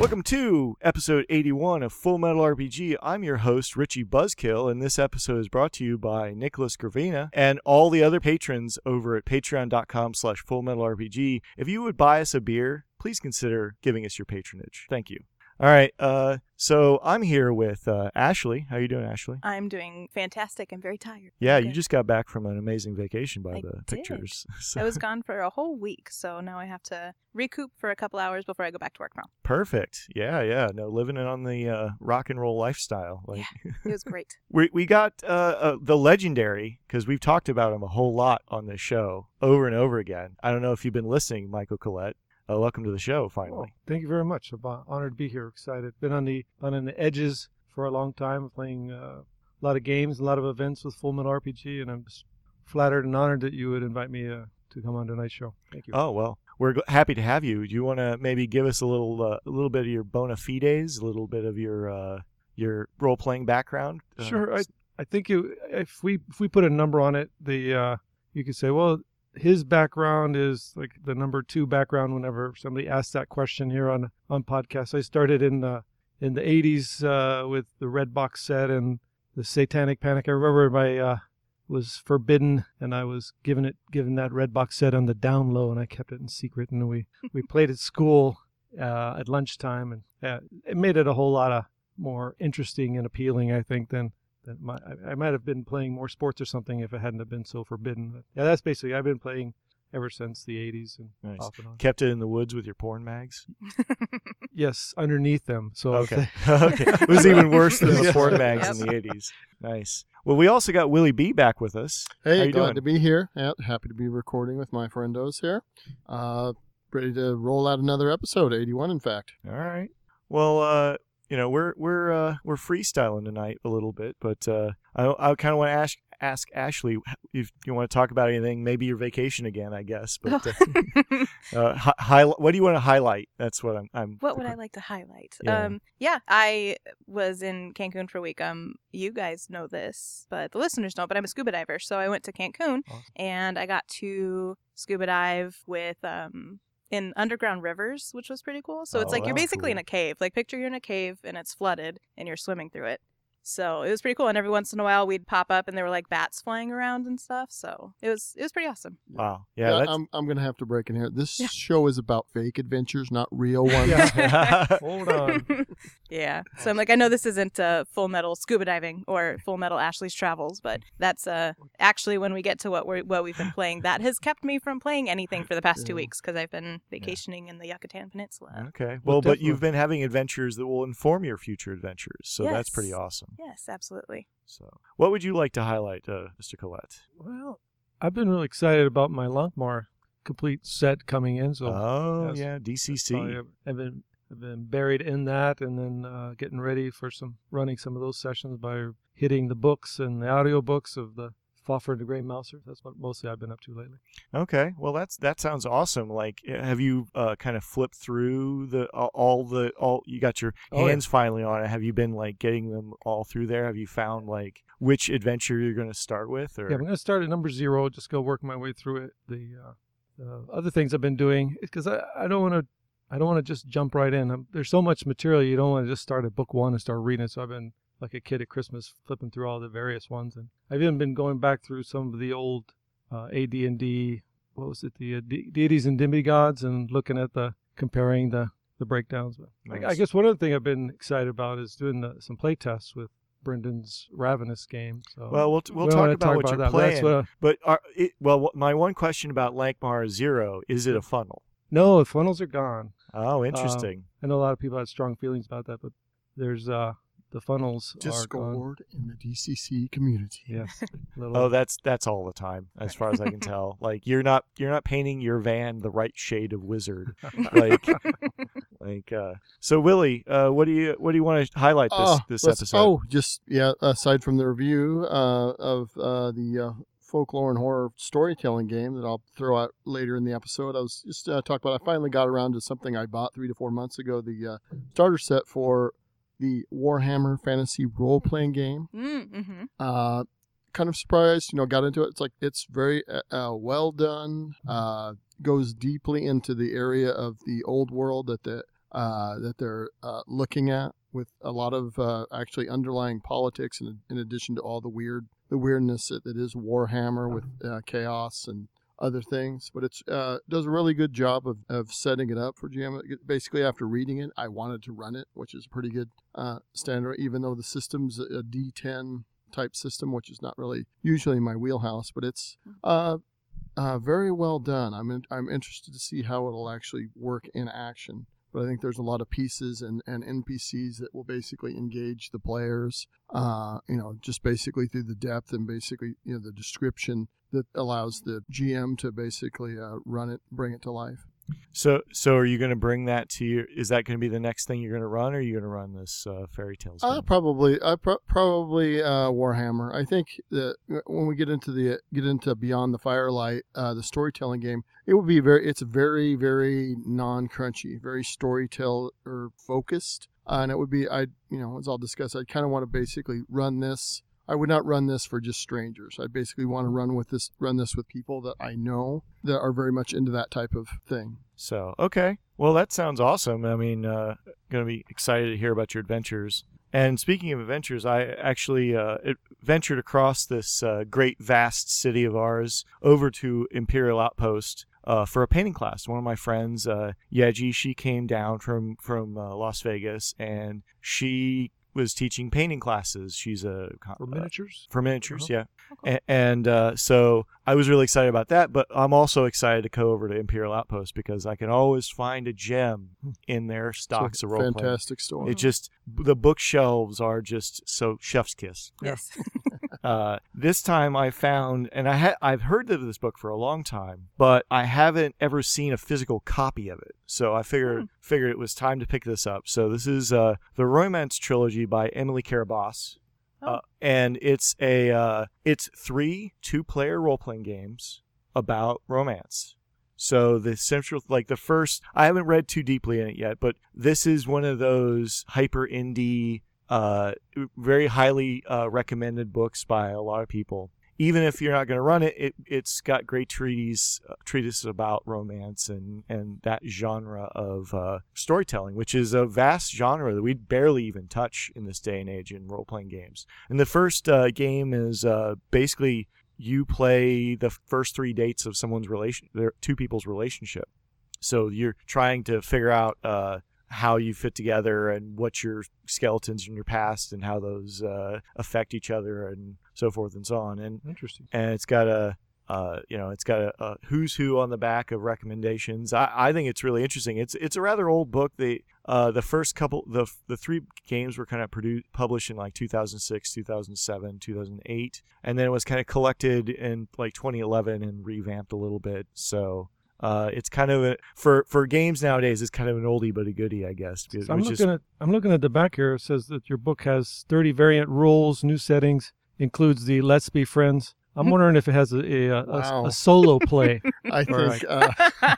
Welcome to episode 81 of Full Metal RPG. I'm your host, Richie Buzzkill, and this episode is brought to you by Nicholas Gravina and all the other patrons over at patreon.com slash fullmetalrpg. If you would buy us a beer, please consider giving us your patronage. Thank you. All right, uh, so I'm here with uh, Ashley. How you doing, Ashley? I'm doing fantastic. I'm very tired. Yeah, you just got back from an amazing vacation by I the did. pictures. So- I was gone for a whole week, so now I have to recoup for a couple hours before I go back to work tomorrow. Perfect. Yeah, yeah. No, living it on the uh, rock and roll lifestyle. Like It was great. we we got uh, uh, the legendary because we've talked about him a whole lot on this show over and over again. I don't know if you've been listening, Michael Collette. Uh, welcome to the show. Oh, Finally. thank you very much. I'm uh, honored to be here. Excited. Been on the on the edges for a long time, playing uh, a lot of games, a lot of events with Full Metal RPG, and I'm just flattered and honored that you would invite me uh, to come on tonight's show. Thank you. Oh well, we're happy to have you. Do you want to maybe give us a little uh, a little bit of your bona fides, a little bit of your uh, your role playing background? Sure. I I think you, if we if we put a number on it, the uh, you could say, well, his background is like the number two background. Whenever somebody asks that question here on on podcast, I started in the in the '80s uh, with the Red Box set and the Satanic Panic. I remember my uh, was forbidden, and I was given it given that Red Box set on the down low, and I kept it in secret. And we we played at school uh, at lunchtime, and uh, it made it a whole lot of more interesting and appealing, I think, than that my, I, I might have been playing more sports or something if it hadn't have been so forbidden. But yeah, that's basically I've been playing ever since the 80s and Nice. off and on. Kept it in the woods with your porn mags. Yes, underneath them. So Okay. okay. It was even worse than the porn mags in the 80s. Nice. Well, we also got Willie B back with us. Hey, How you glad doing? to be here. Yeah, happy to be recording with my friendos here. Uh, ready to roll out another episode, 81 in fact. All right. Well, uh, you know, we're we're uh, we're freestyling tonight a little bit, but uh, I I kind of want to ask ask Ashley if you want to talk about anything. Maybe your vacation again, I guess. But uh, uh, hi- highlight. What do you want to highlight? That's what I'm. I'm what would I like to highlight? Yeah. Um, yeah, I was in Cancun for a week. Um, you guys know this, but the listeners don't. But I'm a scuba diver, so I went to Cancun Awesome. and I got to scuba dive with um in underground rivers, which was pretty cool. So it's Oh, like you're oh, that's basically in a cave. Like picture you're in a cave and it's flooded and you're swimming through it. So it was pretty cool. And every once in a while we'd pop up and there were like bats flying around and stuff. So it was it was pretty awesome. Wow. Yeah. that's, I'm, I'm going to have to break in here. This Yeah. show is about fake adventures, not real ones. Yeah. Hold on. yeah. So I'm like, I know this isn't uh, full metal scuba diving or full metal Ashley's travels, but that's uh, actually when we get to what we're what we've been playing. That has kept me from playing anything for the past two weeks because I've been vacationing in the Yucatan Peninsula. okay. Well, but you've been having adventures that will inform your future adventures, so that's pretty awesome. Yes, absolutely. So, what would you like to highlight, uh, Mr. Collette? well, I've been really excited about my Lankhmar complete set coming in. So oh, yes. yeah, DCC. I've, I've been I've been buried in that, and then uh, getting ready for some running some of those sessions by hitting the books and the audio books of the And the Grey Mouser. That's what mostly I've been up to lately. Okay, well that's that sounds awesome. Like, uh, have you uh, kind of flipped through the all- all the all? You got your Oh, yeah. hands finally on it. Have you been like getting them all through there? Have you found like which adventure you're going to start with? Or Yeah, I'm going to start at number zero. Just go work my way through it. The uh, the other things I've been doing because I, I don't want to I don't want to just jump right in. Um there's so much material you don't want to just start at book one and start reading. it. So I've been like a kid at Christmas flipping through all the various ones, and I've even been going back through some of the old uh, AD&D. What was it? The uh, de- deities and demigods, and looking at the comparing the the breakdowns. But I- I, guess one other thing I've been excited about is doing the, some play tests with Brendan's Ravenous game. So well, we'll we'll we talk about what you're that, playing. that's what- But are, it, well, my one question about Lankhmar Zero is it a funnel? no, the funnels are gone. Oh, interesting. I know a lot of people had strong feelings about that, but there's uh the funnels are gone. Discord in the DCC community. Yes. Little, oh, that's that's all the time, as far as I can tell. Like you're not you're not painting your van the right shade of wizard. like like uh so willie uh what do you what do you want to highlight this Oh, this episode Oh, just yeah. Aside from the review uh, of uh, the uh, folklore and horror storytelling game that I'll throw out later in the episode, I was just uh, talking about. I finally got around to something I bought three to four months ago. The uh, starter set for the Warhammer Fantasy role playing game. Mm-hmm. Uh, kind of surprised, you know, got into it. It's like it's very uh, uh, well done. Uh, goes deeply into the area of the old world that the uh, that they're uh, looking at with a lot of uh, actually underlying politics in, in addition to all the weird the weirdness that, that is Warhammer with uh, chaos and other things. But it's uh, does a really good job of, of setting it up for GM. Basically, after reading it, I wanted to run it, which is a pretty good uh, standard, even though the system's a D10 type system, which is not really usually my wheelhouse, but it's uh, uh, very well done. I'm in, I'm interested to see how it'll actually work in action. But I think there's a lot of pieces and, and NPCs that will basically engage the players, uh, you know, just basically through the depth and basically, you know, the description that allows the GM to basically uh, run it, bring it to life. So, so are you going to bring that to your? Is that going to be the next thing you're going to run, or are you going to run this uh, fairy tales? Uh, game? probably, uh, pro- probably uh, Warhammer. I think that when we get into the get into Beyond the Firelight, uh, the storytelling game, it will be very. It's very, very non-crunchy, very storyteller focused, uh, and it would be. I, you know, as I'll discuss, I kind of want to basically run this. I would not run this for just strangers. I basically want to run with this, run this with people that I know that are very much into that type of thing. So, okay. Well, that sounds awesome. I mean, uh, going to be excited to hear about your adventures. And speaking of adventures, I actually uh, ventured across this uh, great, vast city of ours over to Imperial Outpost uh, for a painting class. One of my friends, uh, Yeji, she came down from from uh, Las Vegas, and she was teaching painting classes. She's a For uh, miniatures? for miniatures, Uh-huh. yeah. Cool. A- and uh, so I was really excited about that, but I'm also excited to go over to Imperial Outpost because I can always find a gem in their stocks So, of role playing. fantastic story. It just the bookshelves are just so chef's kiss. Yes. Uh, this time I found, and I had I've heard of this book for a long time, but I haven't ever seen a physical copy of it. So I figured Hmm. figured it was time to pick this up. So this is uh, the Romance trilogy by Emily Care Boss. Oh. Uh, and it's a uh, it's three two player role playing games about romance. So the central like the first I haven't read too deeply in it yet, but this is one of those hyper indie uh very highly uh, recommended books by a lot of people. Even if you're not going to run it, it it's got great treaties uh, treatises about romance and and that genre of uh, storytelling, which is a vast genre that we barely even touch in this day and age in role playing games. And the first uh, game is uh, basically you play the first three dates of someone's relation, their two people's relationship. So you're trying to figure out uh, how you fit together and what your skeletons in your past and how those uh, affect each other and so forth and so on. And Interesting. and it's got a uh, you know it's got a, a who's who on the back of recommendations. I, I think it's really interesting. It's it's a rather old book. The uh, the first couple the the three games were kind of produced published in like 2006, 2007, 2008, and then it was kind of collected in like 2011 and revamped a little bit. So. Uh, it's kind of a, for for games nowadays. It's kind of an oldie but a goodie, I guess. So I'm which is- looking at I'm looking at the back here. It says that your book has 30 variant rules, new settings, includes the Let's Be Friends. I'm wondering if it has a a, a, a- Wow. a solo play. I Or think uh,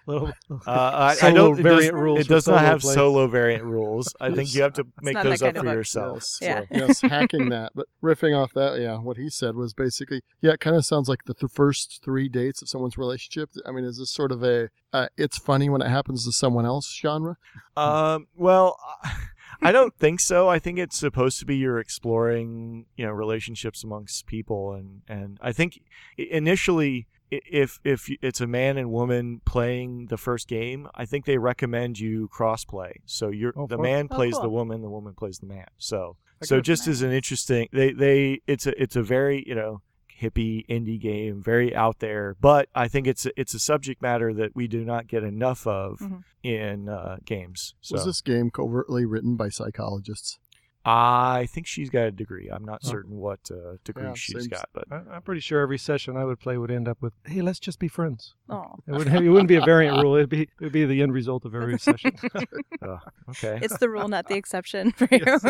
little, Uh, I, I Solo don't. It does, variant rules it does not have play. solo variant rules. I think you have to make those up for book. yourselves. Yeah. So. yes, hacking that. But riffing off that, yeah, what he said was basically, yeah, it kind of sounds like the, the first three dates of someone's relationship. I mean, is this sort of a, uh, it's funny when it happens to someone else genre? Um, well, I don't think so. I think it's supposed to be you're exploring, you know, relationships amongst people, and and I think initially, if if it's a man and woman playing the first game, I think they recommend you crossplay. So you're Oh, the man Oh, plays cool. the woman, the woman plays the man. So so just as an interesting, they they it's a it's a very you know hippie indie game, very out there. But I think it's a, it's a subject matter that we do not get enough of Mhm. in uh, games. So Was this game covertly written by psychologists? I think she's got a degree. I'm not Oh. certain what uh, degree Yeah, she's seems- got, but I, I'm pretty sure every session I would play would end up with, "Hey, let's just be friends." Oh, It wouldn't, it wouldn't be a variant rule. It'd be it would be the end result of every session. okay. it's the rule, not the exception for you. Yes.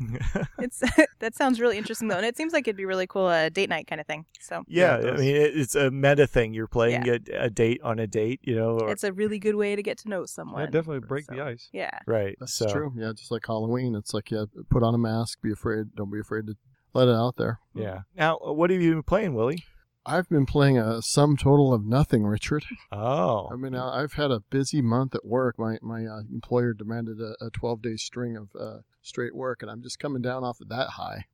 it's that sounds really interesting though, and it seems like it'd be really cool a date night kind of thing. So yeah, it I mean it's a meta thing. You're playing a, a date on a date, you know, or, it's a really good way to get to know someone. Yeah, definitely break So, the ice. Yeah. right. That's so true. Yeah, just like Halloween. It's like, yeah, put on a mask, be afraid, don't be afraid to let it out there. yeah. Now, uh, what have you been playing, Willie? I've been playing a sum total of nothing, Richard. Oh, I mean, I- I've had a busy month at work. My my uh, employer demanded a, a 12 day string of uh, straight work, and I'm just coming down off of that high.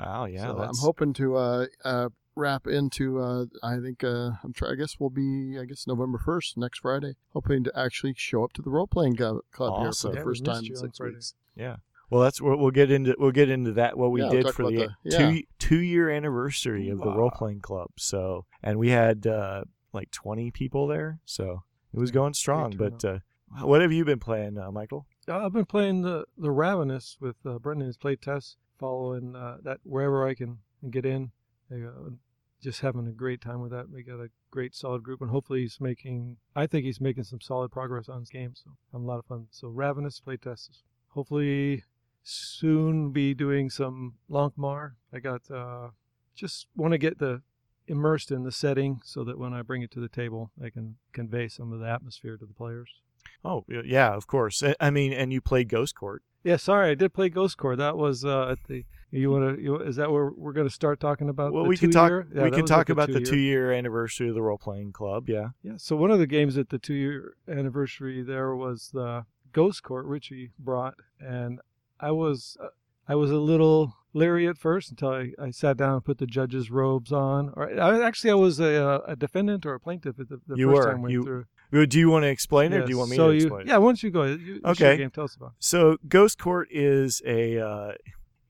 wow, yeah. so I'm hoping to uh, uh, wrap into. Uh, I think uh, I'm try. I guess we'll be. I guess November 1st, next Friday. Hoping to actually show up to the role playing club here for the Yeah, first time in six Friday. weeks. Well, that's what we'll get into. We'll get into that. What we Yeah, we'll did for the, the- two yeah. two year anniversary of the role playing club. So, and we had uh, like twenty people there. So it was going strong. But uh, what have you been playing, uh, Michael? Uh, I've been playing the the Ravenous with uh, Brendan's play test, following uh, that wherever I can get in. Uh, just having a great time with that. We got a great solid group, and hopefully he's making. I think he's making some solid progress on his game. So having a lot of fun. So Ravenous play test. Hopefully soon be doing some Lankhmar. I got uh, just want to get the immersed in the setting so that when I bring it to the table, I can convey some of the atmosphere to the players. Oh, yeah, of course. I- mean, and you played Ghost Court. Yeah, sorry, I did play Ghost Court. That was uh, at the. You want to? Is that where we're going to start talking about? Well, the we can talk. Yeah, we can talk like about the two-year. two year anniversary of the role playing club. Yeah. Yeah. So one of the games at the two-year anniversary there was the Ghost Court Richie brought, and I was uh, I was a little leery at first until I, I sat down and put the judge's robes on. Or I, actually, I was a, a defendant or a plaintiff at the, the You first were. time we You- went through. Uh, Do you want to explain it, or do you want me so to you, explain? it? Yeah, once you go, you, you Okay. game. Tell us about. it. So Ghost Court is a uh,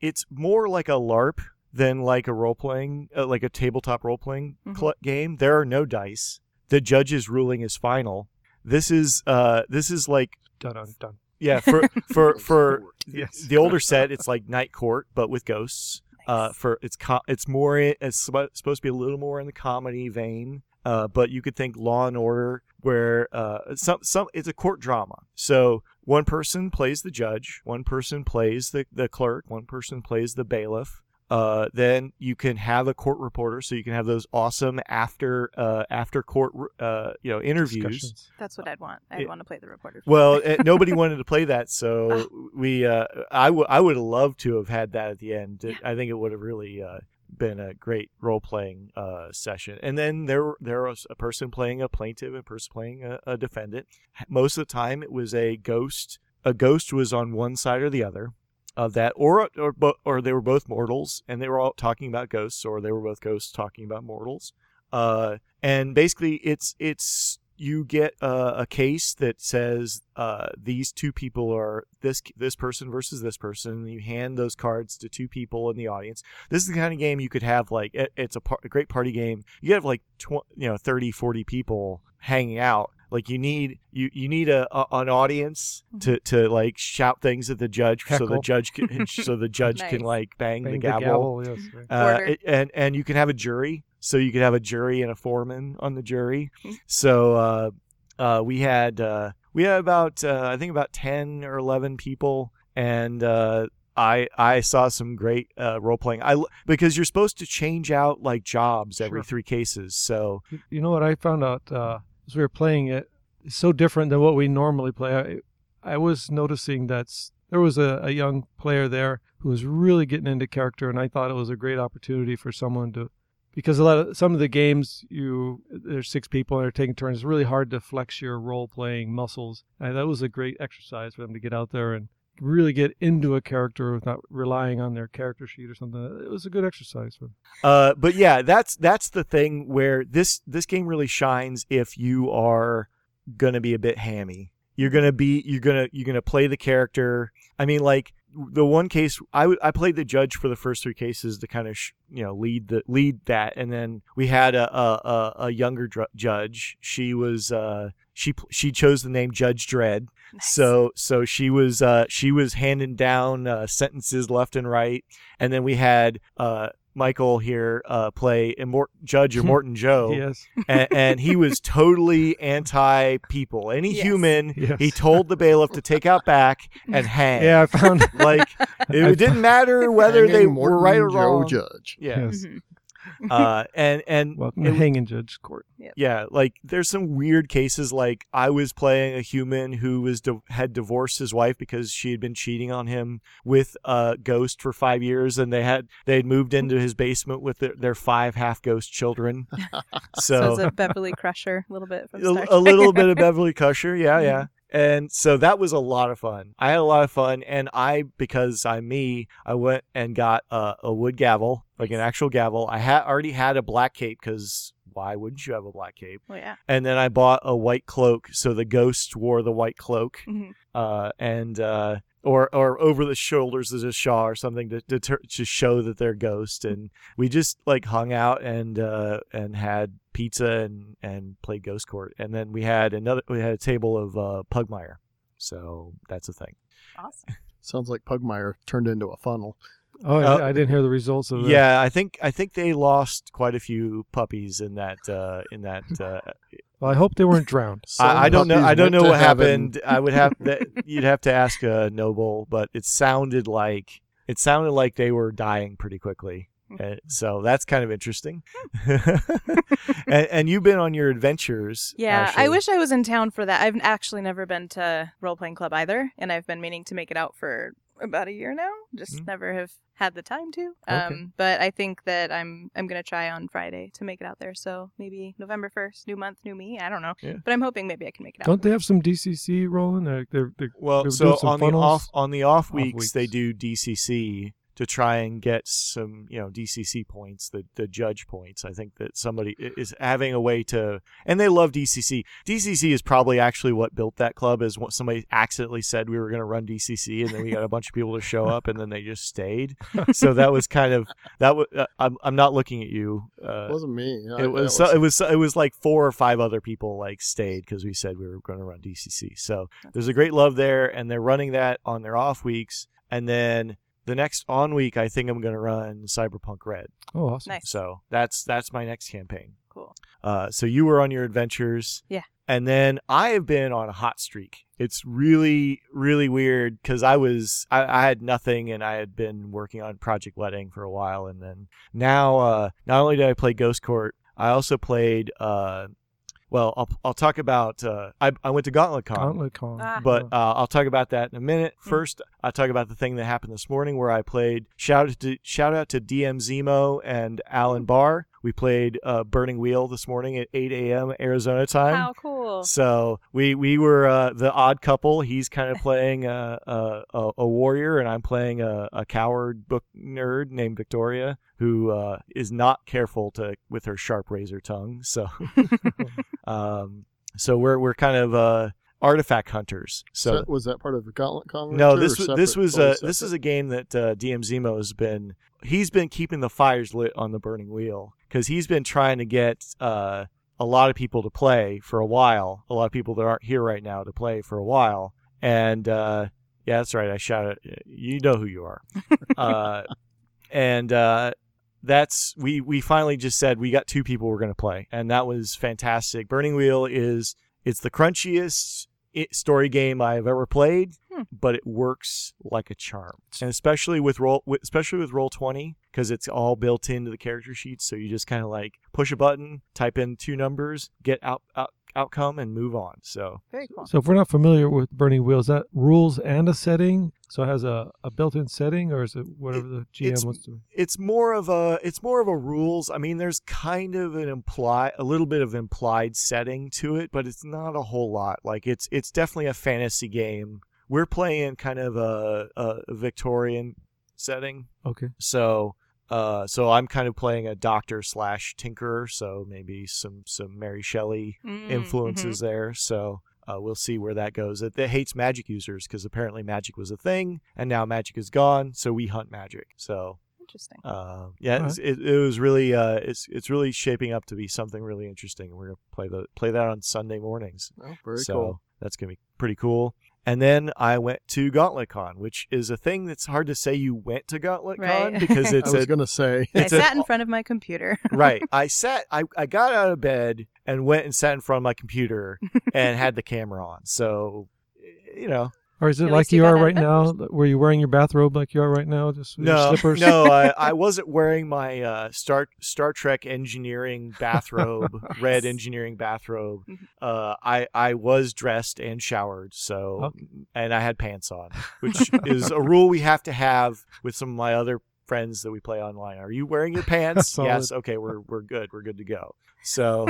it's more like a LARP than like a role playing uh, like a tabletop role playing Mhm. cl- game. There are no dice. The judge's ruling is final. This is uh this is like Dun dun dun. Yeah for for for Yes. the older set it's like Night Court but with ghosts. Uh, for it's co- it's more it's supposed to be a little more in the comedy vein. Uh, but you could think Law and Order, where uh, some some it's a court drama. So one person plays the judge, one person plays the the clerk, one person plays the bailiff. Uh, then you can have a court reporter, so you can have those awesome after uh, after court uh, you know interviews. That's what I'd want. I'd It- want to play the reporter. Well, nobody wanted to play that, so Ah. we uh, I would I would have loved to have had that at the end. It- I think it would have really uh, been a great role playing uh, session. And then there there was a person playing a plaintiff and a person playing a, a defendant. Most of the time, it was a ghost. A ghost was on one side or the other of that, or or or they were both mortals and they were all talking about ghosts, or they were both ghosts talking about mortals. Uh, and basically, it's it's you get a, a case that says uh, these two people are this this person versus this person. And you hand those cards to two people in the audience. This is the kind of game you could have like it, it's a, par- a great party game. You have like tw- you know 30, 40 people hanging out. Like you need you you need a, a an audience to, to like shout things at the judge so the judge can so the judge can like bang, Bang the gavel. yes. right. Uh, it- and and you can have a jury, so you could have a jury and a foreman on the jury. Mhm. So uh, uh, we had uh, we had about uh, I think about ten or eleven people, and uh, I I saw some great uh, role playing. I l- because you're supposed to change out like jobs every Sure. three cases. So You- You know what I found out uh, as we were playing it? It's so different than what we normally play. I, I was noticing that there was a, a young player there who was really getting into character, and I thought it was a great opportunity for someone to, because a lot of some of the games you there's six people and they're taking turns. It's really hard to flex your role playing muscles, and that was a great exercise for them to get out there and really get into a character without relying on their character sheet or something. It was a good exercise. Uh, but yeah, that's that's the thing where this this game really shines if you are gonna be a bit hammy. You're gonna be you're gonna you're gonna play the character. I mean, like the one case I w- I played the judge for the first three cases to kind of sh- you know lead the lead that, and then we had a a, a, a younger dr- judge. She was uh she she chose the name Judge Dredd. Nice. So so she was uh she was handing down uh, sentences left and right, and then we had uh Michael here uh play Immort- Judge Immortan Joe, Yes, and, and he was totally anti people. Any Yes. human, yes. he told the bailiff to take out back and hang. Yeah, I found. like it didn't matter whether they Morton were right or Joe wrong. Judge. Yeah, Yes. Mhm. Uh, and and Welcome it- to Hanging Judge Court. Yep. Yeah, like there's some weird cases. Like I was playing a human who was di- had divorced his wife because she had been cheating on him with a ghost for five years, and they had they had moved into his basement with their, their five half ghost children. So so it's a Beverly Crusher a little bit from Star a, Trek. a little bit of Beverly Crusher, yeah, yeah. And so that was a lot of fun. I had a lot of fun, and I, because I'm me, I went and got a, a wood gavel, like an actual gavel. I had already had a black cape because why wouldn't you have a black cape? Well, yeah. And then I bought a white cloak, so the ghost wore the white cloak, Mhm. uh, and uh, or or over the shoulders as a shawl or something to to, to show that they're ghost. And we just like hung out and uh, and had pizza and and played Ghost Court. And then we had another we had a table of uh, Pugmire. So that's a thing. Awesome. Sounds like Pugmire turned into a funnel. Oh, Uh, I, I didn't hear the results of that. Yeah, I think I think they lost quite a few puppies in that uh, in that. Uh, Well, I hope they weren't drowned. Some I, I don't know. I don't know what heaven. happened. I would have that. You'd have to ask a noble, but it sounded like it sounded like they were dying pretty quickly. Uh, so that's kind of interesting. and, and you've been on your adventures. Yeah, I wish I was in town for that. I've actually never been to role playing club either, and I've been meaning to make it out for about a year now. Just Mm. never have had the time to. Okay. Um, but I think that I'm I'm gonna try on Friday to make it out there. So maybe November first, new month, new me. I don't know, Yeah. but I'm hoping maybe I can make it out. Don't they have some DCC rolling? They're, they're, they're, Well, They're so doing some on the off on the off Off weeks, they do DCC to try and get some you know DCC points, the the judge points. I think that somebody is having a way to, and they love DCC. DCC is probably actually what built that club. Is what somebody accidentally said we were going to run DCC, and then we got a bunch of people to show up, and then they just stayed. So that was kind of that. Was uh, I'm I'm not looking at you. Uh, It wasn't me. I- it was, so, it was it was like four or five other people like stayed because we said we were going to run DCC. So there's a great love there, and they're running that on their off weeks, and then the next on week I think I'm going to run Cyberpunk Red. oh, awesome. Nice, So that's that's my next campaign. cool. Uh, so you were on your adventures, Yeah. and then I have been on a hot streak. It's really really weird because I was I, I had nothing and I had been working on Project Wedding for a while, and then now uh, not only did I play Ghost Court, I also played. Uh, well, I'll I'll talk about. Uh, I I went to Gauntlet Con. Gauntlet Con. Ah. But uh, I'll talk about that in a minute. First, I'll talk about the thing that happened this morning where I played. Shout out to shout out to DM Zemo and Alan Barr. We played uh, Burning Wheel this morning at 8 a.m. Arizona time. How cool. So we we were uh, the odd couple. He's kind of playing a, a, a, a warrior, and I'm playing a, a coward book nerd named Victoria, who uh, is not careful to with her sharp razor tongue. So, um, so we're we're kind of uh, artifact hunters. So So, was that part of the Gauntlet Con? no, too, this was this separate? was Totally a this is a game that uh, DM Zemo has been he's been keeping the fires lit on the burning wheel because he's been trying to get uh, a lot of people to play for a while. A lot of people that aren't here right now to play for a while, and uh, yeah, that's right. I shouted. You know who you are, uh, and uh, that's we we finally just said we got two people we're going to play, and that was fantastic. Burning Wheel is it's the crunchiest story game I've ever played, Hmm. but it works like a charm, and especially with roll, especially with Roll Twenty because it's all built into the character sheet. So you just kind of like push a button, type in two numbers, get out, out outcome, and move on. So Very cool. So if we're not familiar with Burning Wheels, that rules and a setting? So it has a, a built-in setting, or is it whatever the it's- GM wants to? it's more of a it's more of a rules. I mean, there's kind of an imply a little bit of implied setting to it, but it's not a whole lot. Like it's it's definitely a fantasy game. We're playing kind of a, a Victorian setting, Okay. so uh, so I'm kind of playing a doctor slash tinkerer. So maybe some some Mary Shelley Mm, influences there. So uh, we'll see where that goes. It, it hates magic users because apparently magic was a thing, and now magic is gone. So we hunt magic. So. Interesting. uh, yeah, it's, it, it was really uh, it's it's really shaping up to be something really interesting. We're gonna play the play that on Sunday mornings. Oh, very so cool. that's gonna be pretty cool. And then I went to GauntletCon, which is a thing that's hard to say you went to GauntletCon Right. because I it's was going to say. I it's a- sat in front of my computer. right. I sat. I, I got out of bed and went and sat in front of my computer and had the camera on. So, you know, Or is it like you you are right now? Were you wearing your bathrobe like you are right now? Just with your No, slippers? no, I, I wasn't wearing my uh, Star Star Trek engineering bathrobe, red engineering bathrobe. Mhm. Uh, I I was dressed and showered, so Okay. and I had pants on, which is a rule we have to have with some of my other friends that we play online. Are you wearing your pants? Yes. Okay, we're we're good. We're good to go. So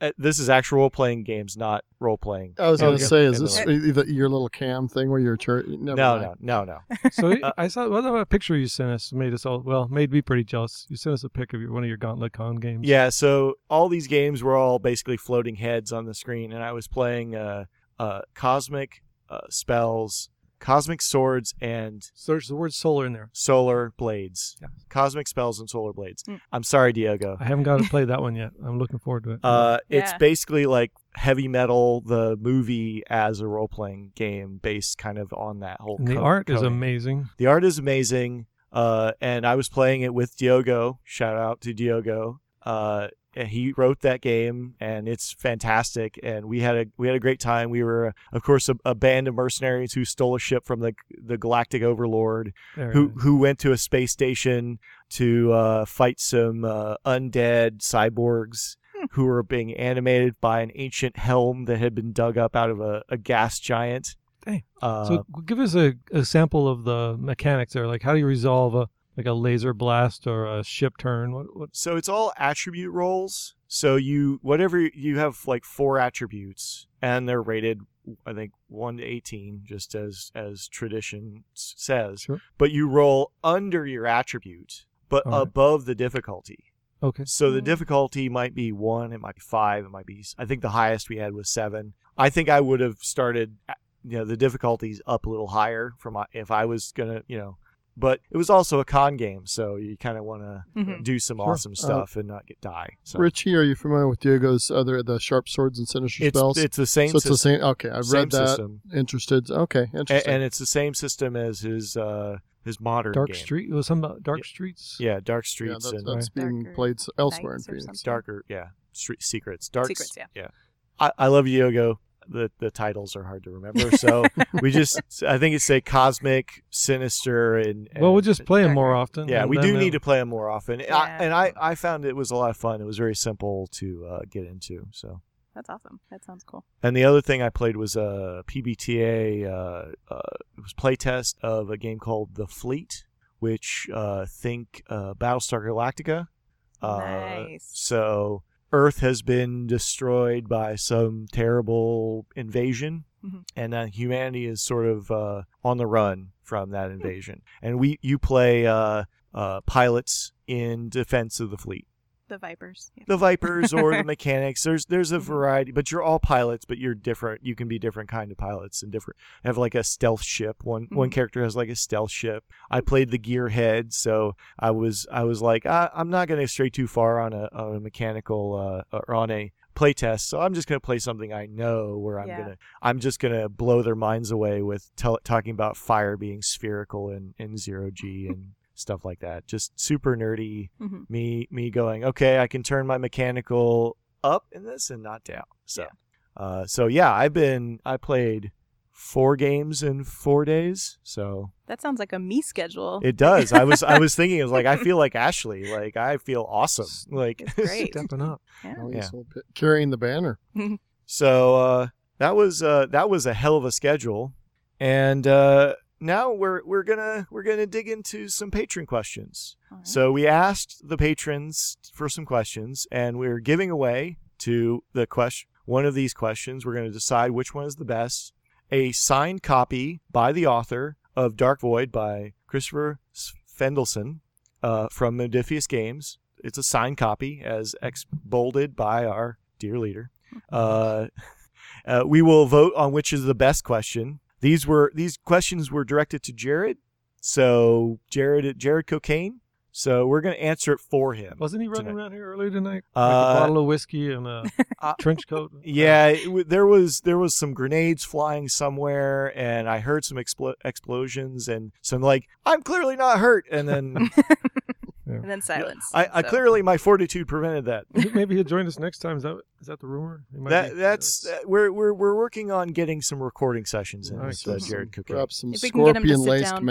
uh, this is actual role playing games, not role playing. I was going to say, is this the- your little cam thing where you're chur- No, never no, mind. no, no. So Uh, I saw what about a picture you sent us made us all well made me pretty jealous. You sent us a pic of your, one of your Gauntlet Con games. Yeah, so all these games were all basically floating heads on the screen, and I was playing uh, uh, cosmic uh, spells, cosmic swords, and So there's the word solar in there. solar blades. Yeah. Cosmic spells and solar blades. Mm. I'm sorry, Diego. I haven't got to play that one yet. I'm looking forward to it. Uh, it's Yeah. basically like heavy metal, the movie, as a role playing game, based kind of on that whole. and the co- art is coding. amazing. The art is amazing. Uh, and I was playing it with Diogo. Shout out to Diogo. Uh, and he wrote that game, and it's fantastic. And we had a we had a great time. We were, of course, a, a band of mercenaries who stole a ship from the the Galactic Overlord, Very who nice. who went to a space station to uh, fight some uh, undead cyborgs. Who were being animated by an ancient helm that had been dug up out of a, a gas giant. Dang. Uh, so give us a, a sample of the mechanics there. Like how do you resolve a like a laser blast or a ship turn? What, what So it's all attribute rolls. So you whatever you have like four attributes, and they're rated, I think one to eighteen, just as as tradition says. Sure. But you roll under your attribute, but right. above the difficulty. Okay. So the difficulty might be one, it might be five, it might be. I think the highest we had was seven. I think I would have started, you know, the difficulties up a little higher from my, if I was gonna, you know. But it was also a con game, so you kind of want to Mhm. do some Sure. awesome stuff and not get die. So Richie, are you familiar with Diego's other the sharp swords and sinister it's spells? it's the same. so it's the same. Okay, I've same read that. system, Interested. Okay, A- and it's the same system as his uh his modern Dark game. Street. It was some about Dark Yeah. Streets. Yeah, Dark yeah, Streets that's, and that's being Darker played elsewhere in Nights or Phoenix. darker. Yeah, street secrets. Dark Secrets, yeah. I, I love Yogo. The the titles are hard to remember, so we just I think it's a cosmic, sinister, and, and Well, we'll just play them more often. yeah, we then, do uh, need to play them more often. I, and I I found it was a lot of fun. It was very simple to uh, get into. So. That's awesome. That sounds cool. And the other thing I played was a PBTA. Uh, uh, it was playtest of a game called The Fleet, which uh, think uh, Battlestar Galactica. Uh, Nice. So Earth has been destroyed by some terrible invasion, Mhm. and humanity is sort of uh, on the run from that invasion. And we you play uh, uh, pilots in defense of the fleet The Vipers. Yeah. the Vipers or the mechanics. There's there's a Mhm. variety, but you're all pilots, but you're different. You can be different kind of pilots and different. Have like a stealth ship. One one Mhm. character has like a stealth ship. I played the gearhead, so I was I was like I, I'm not going to stray too far on a, on a mechanical uh, or on a playtest. So I'm just going to play something I know where I'm Yeah. gonna I'm just gonna blow their minds away with talking about fire being spherical in in zero g and stuff like that. Just super nerdy Mhm. me me going okay i can turn my mechanical up in this and not down so uh so yeah i've been i played four games in four days so That sounds like a me schedule. it does i was i was thinking it was like i feel like ashley like i feel awesome like It's great. stepping up. yeah. Oh, Yeah. yes, carrying the banner. so uh that was uh that was a hell of a schedule and uh now we're we're gonna we're gonna dig into some patron questions right. So we asked the patrons for some questions, and we're giving away to the question one of these questions. We're going to decide which one is the best. A signed copy by the author of Dark Void by Christopher Fendelson uh, from Modiphius Games. It's a signed copy, as ex bolded by our dear leader. Uh, uh, we will vote on which is the best question. These were these questions were directed to Jared. So Jared Jared Cocaine. So we're gonna answer it for him. Wasn't he running Tonight. around here earlier tonight? Uh, a bottle of whiskey and a uh, trench coat. Yeah, it there was there was some grenades flying somewhere, and I heard some explo- explosions, and some like I'm clearly not hurt, and then and then silence. I, I So- clearly my fortitude prevented that. Maybe he'll join us next time. Is that is that the rumor? Might That be- that's uh, we're we're we're working on getting some recording sessions in. Nice. Uh, Mhm. Jared cooking. Grab some If we can to sit scorpion laced down for-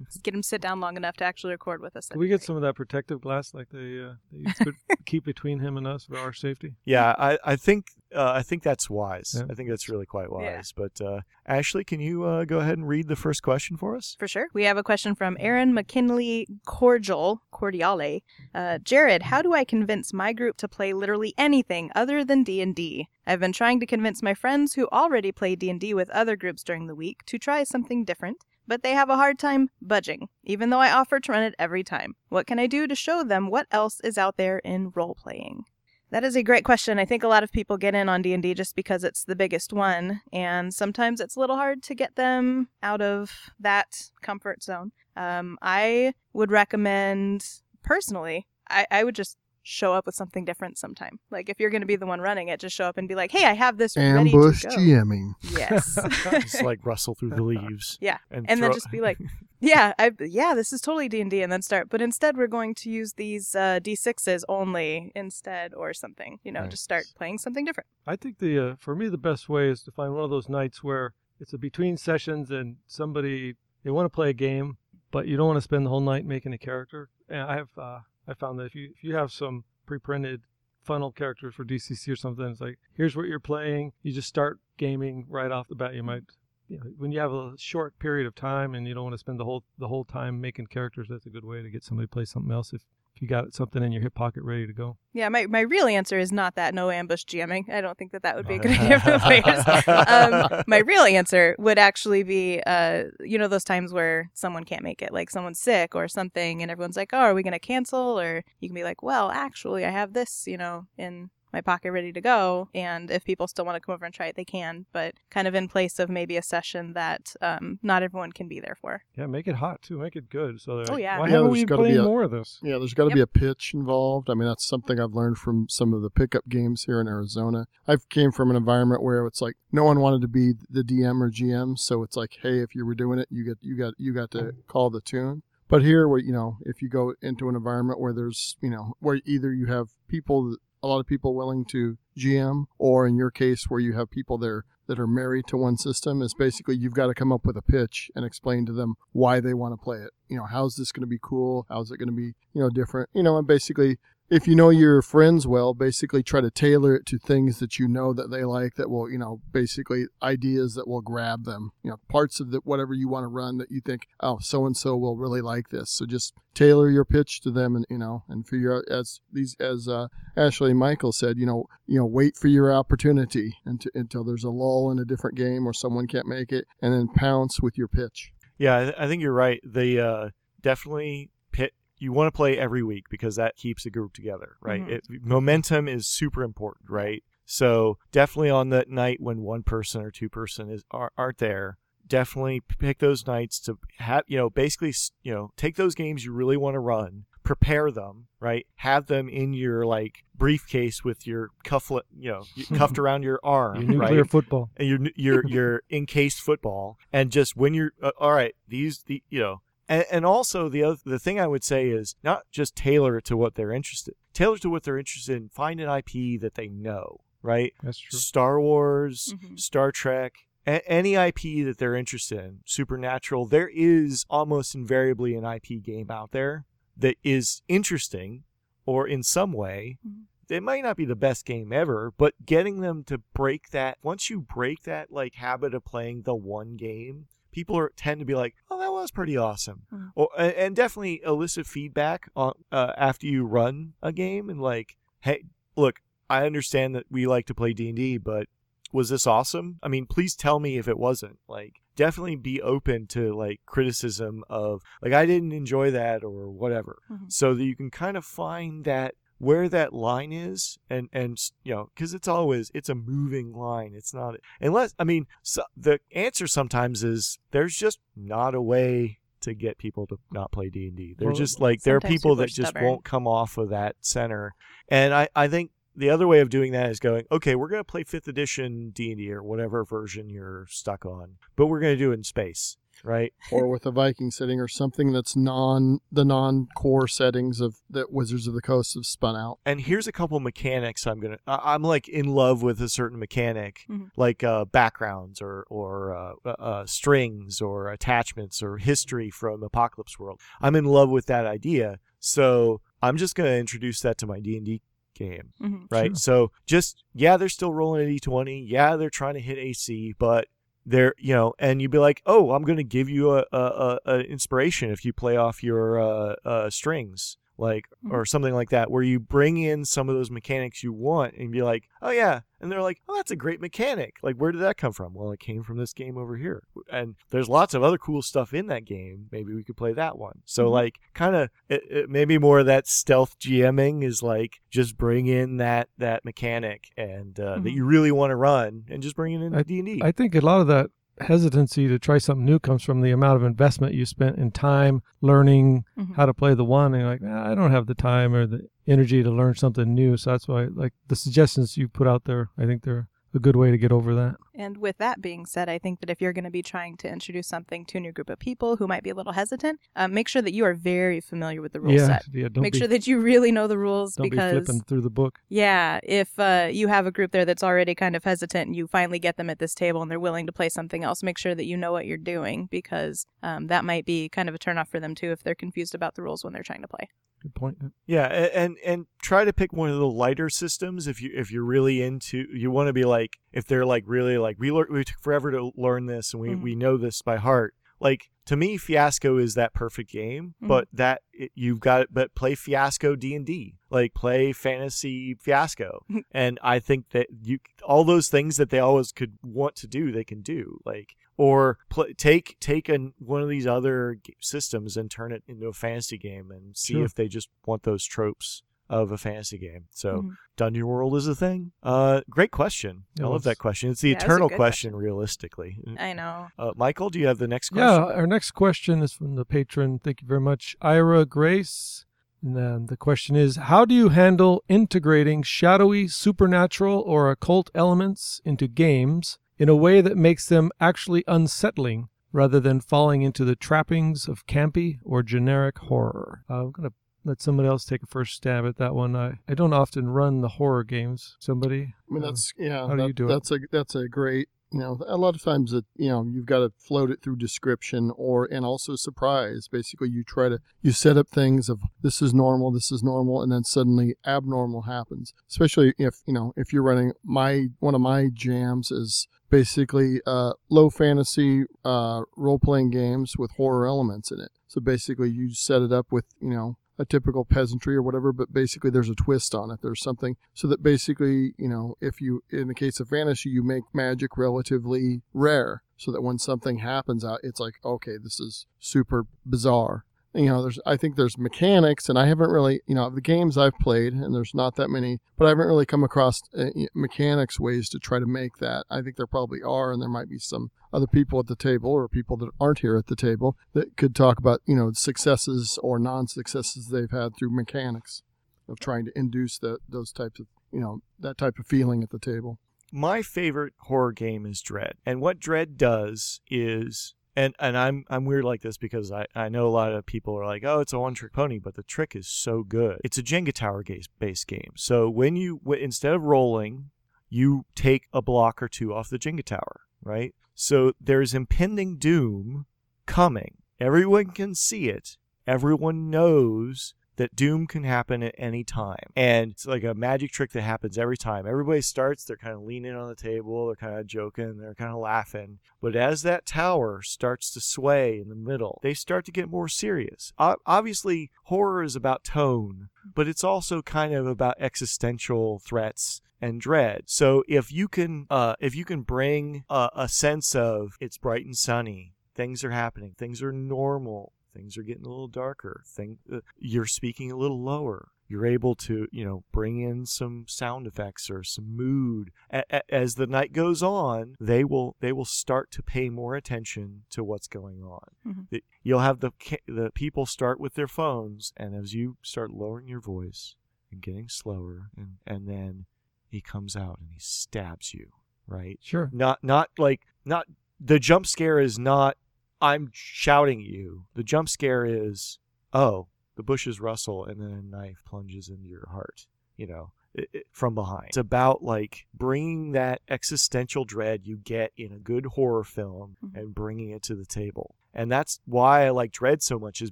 mezcal. get him sit down long enough to actually record with us. Can we get some of that protective glass like they, uh, they keep between him and us for our safety? Yeah, I I think uh, I think that's wise. Yeah. I think that's really quite Yeah. wise. But uh, Ashley, can you uh, go ahead and read the first question for us? For sure. We have a question from Aaron McKinley Cordial, Cordiale. Uh, Jared, how do I convince my group to play literally anything other than D&D? I've been trying to convince my friends who already play D&D with other groups during the week to try something different, but they have a hard time budging, even though I offer to run it every time. What can I do to show them what else is out there in role-playing? That is a great question. I think a lot of people get in on D&D just because it's the biggest one, and sometimes it's a little hard to get them out of that comfort zone. Um, I would recommend, personally, I, I would just show up with something different sometime. Like if you're going to be the one running it, just show up and be like, "Hey, I have this ready to Ambush go." GMing. Yes. Just like rustle through the leaves. Yeah, and, and then just be like, yeah, I yeah, this is totally D and D, and then start. But instead, we're going to use these uh, D sixes only instead, or something. You know, Nice. just start playing something different. I think the uh, for me the best way is to find one of those nights where it's a between sessions and somebody they want to play a game, but you don't want to spend the whole night making a character. And I have uh, I found that if you if you have some pre-printed funnel characters for DCC or something, it's like here's what you're playing. You just start gaming right off the bat. You might. You know, when you have a short period of time and you don't want to spend the whole the whole time making characters, that's a good way to get somebody to play something else. If, if you got something in your hip pocket ready to go. Yeah, my, my real answer is not that no ambush GMing. I don't think that that would be a good idea for the players. Um, my real answer would actually be, uh, you know, those times where someone can't make it, like someone's sick or something, and everyone's like, "Oh, are we going to cancel?" Or you can be like, "Well, actually, I have this, you know, in my pocket ready to go." And if people still want to come over and try it, they can, but kind of in place of maybe a session that um, not everyone can be there for. Yeah, make it hot too. Make it good. So they're Oh, like, yeah. Why Yeah, haven't we gotta be played a- more of this? Yeah, there's got to Yep. be a pitch involved. I mean, that's something I've learned from some of the pickup games here in Arizona. I've came from an environment where it's like no one wanted to be the DM or GM, so it's like, hey, if you were doing it, you get you got you got to call the tune. But here, where you know, if you go into an environment where there's you know, where either you have people, a lot of people willing to GM, or in your case, where you have people there that are married to one system, is basically you've got to come up with a pitch and explain to them why they want to play it. You know, how's this going to be cool? How's it going to be, you know, different? You know, and basically, if you know your friends well, basically try to tailor it to things that you know that they like that will, you know, basically ideas that will grab them. You know, parts of the whatever you want to run that you think, oh, so and so will really like this. So just tailor your pitch to them, and you know, and figure out as these as uh, Ashley Michael said, you know, you know, wait for your opportunity until, until there's a lull in a different game or someone can't make it, and then pounce with your pitch. Yeah, I, think you're right. They uh, definitely pit. You want to play every week because that keeps the group together, right? Mhm. It, momentum is super important, right? So definitely on that night when one person or two person is are, aren't there, definitely pick those nights to have you know basically you know take those games you really want to run, prepare them, right? Have them in your like briefcase with your cufflet, you know, cuffed around your arm, Your nuclear right? football. and your your your encased football and just when you're uh, all right these the you know and, and also the other the thing i would say is not just tailor it to what they're interested tailor to what they're interested in find an ip that they know right That's true. star wars Mhm. star trek a- any ip that they're interested in supernatural there is almost invariably an ip game out there that is interesting or in some way Mhm. it might not be the best game ever, but getting them to break that once you break that like habit of playing the one game, people are tend to be like, "Oh, that was pretty awesome," Mhm. or and definitely elicit feedback on uh, after you run a game and like, "Hey, look, I understand that we like to play D and D, but was this awesome? I mean, please tell me if it wasn't. Like, definitely be open to like criticism of like I didn't enjoy that or whatever, Mhm. so that you can kind of find that where that line is and and you know because it's always it's a moving line it's not unless i mean so the answer sometimes is there's just not a way to get people to not play d&d they're Well, just like there are people that just stubborn. won't come off of that center. And i i think the other way of doing that is going okay we're going to play fifth edition d&d or whatever version you're stuck on but we're going to do it in space right? or with a Viking setting or something that's non the non core settings of that Wizards of the Coast have spun out. And here's a couple mechanics I'm gonna. I- I'm like in love with a certain mechanic, Mhm. like uh, backgrounds or or uh, uh, uh, strings or attachments or history from Apocalypse World. I'm in love with that idea, so I'm just gonna introduce that to my D and D game. Mhm. right? Sure. So just yeah, they're still rolling a d20. Yeah, they're trying to hit AC, but they're you know, and you'd be like, oh, I'm going to give you a, a, a, a inspiration if you play off your uh, uh, strings. Like or something like that, where you bring in some of those mechanics you want, and be like, "Oh yeah," and they're like, "Oh, that's a great mechanic." Like, where did that come from? Well, it came from this game over here, and there's lots of other cool stuff in that game. Maybe we could play that one. So Mhm. like, kind of, maybe more of that stealth GMing is like just bring in that that mechanic and uh, that Mhm. you really want to run, and just bring it into D and D. I think a lot of that hesitancy to try something new comes from the amount of investment you spent in time learning Mhm. how to play the one and you're like "Ah, i don't have the time or the energy to learn something new so that's why like the suggestions you put out there i think they're a good way to get over that And with that being said, I think that if you're going to be trying to introduce something to a new group of people who might be a little hesitant, um, make sure that you are very familiar with the rule yeah set. yeah don't Make be, sure that you really know the rules don't because be flipping through the book Yeah, if uh, you have a group there that's already kind of hesitant and you finally get them at this table and they're willing to play something else, make sure that you know what you're doing because um, that might be kind of a turnoff for them too if they're confused about the rules when they're trying to play. Good point Yeah, and and try to pick one of the lighter systems if you if you're really into you want to be like if they're like really like we lear- we took forever to learn this and we Mhm. we know this by heart. Like to me, Fiasco is that perfect game, Mhm. but that it, you've got it. But play Fiasco D and D, like play Fantasy Fiasco, and I think that you all those things that they always could want to do, they can do. Like or pl- take take an, one of these other g- systems and turn it into a fantasy game and see Sure. if they just want those tropes of a fantasy game. So Mhm. Dungeon World is a thing. Uh, great question. It I love that question. It's the Yeah, it was a eternal question, question. realistically. I know. Uh, Michael, do you have the next question? Yeah, our next question is from the patron. Thank you very much, Ira Grace. And then the question is How do you handle integrating shadowy, supernatural, or occult elements into games in a way that makes them actually unsettling rather than falling into the trappings of campy or generic horror? Uh, I'm going to let somebody else take a first stab at that one. I, I don't often run the horror games. Somebody? I mean, Uh, that's yeah. how do you do it? that's a that's a great. You know, a lot of times that you know you've got to float it through description or and also surprise. Basically, you try to you set up things of this is normal, this is normal, and then suddenly abnormal happens. Especially if you know if you're running my one of my jams is basically uh, low fantasy uh, role playing games with horror elements in it. So basically, you set it up with you know a typical peasantry or whatever, but basically there's a twist on it. There's something so that basically, you know, if you, in the case of fantasy, you make magic relatively rare so that when something happens out, it's like, okay, this is super bizarre. You know, there's, I think there's mechanics, and I haven't really, you know, the games I've played, and there's not that many, but I haven't really come across uh, mechanics ways to try to make that. I think there probably are, and there might be some other people at the table or people that aren't here at the table that could talk about, you know, successes or non-successes they've had through mechanics of trying to induce that those types of, you know, that type of feeling at the table. my favorite horror game is Dread. And what Dread does is and and I'm I'm weird like this because I, I know a lot of people are like, oh, it's a one trick pony, but the trick is so good. It's a Jenga tower based game. So when you instead of rolling, you take a block or two off the Jenga tower, right? So there's impending doom coming. Everyone can see it. Everyone knows that doom can happen at any time. And it's like a magic trick that happens every time. Everybody starts, they're kind of leaning on the table, they're kind of joking, they're kind of laughing. But as that tower starts to sway in the middle, they start to get more serious. Obviously, horror is about tone, but it's also kind of about existential threats and dread. So if you can, uh, if you can bring a, a sense of it's bright and sunny, things are happening, things are normal, things are getting a little darker, thing, uh, you're speaking a little lower. You're able to, you know, bring in some sound effects or some mood. A- a- as the night goes on, they will they will start to pay more attention to what's going on. Mhm. The- You'll have the the people start with their phones, and as you start lowering your voice and getting slower, and and then he comes out and he stabs you, right? Sure. Not not like not the jump scare is not I'm shouting at you. The jump scare is, oh, the bushes rustle and then a knife plunges into your heart, you know, it, it, from behind. It's about like bringing that existential dread you get in a good horror film Mhm. and bringing it to the table. And that's why I like Dread so much is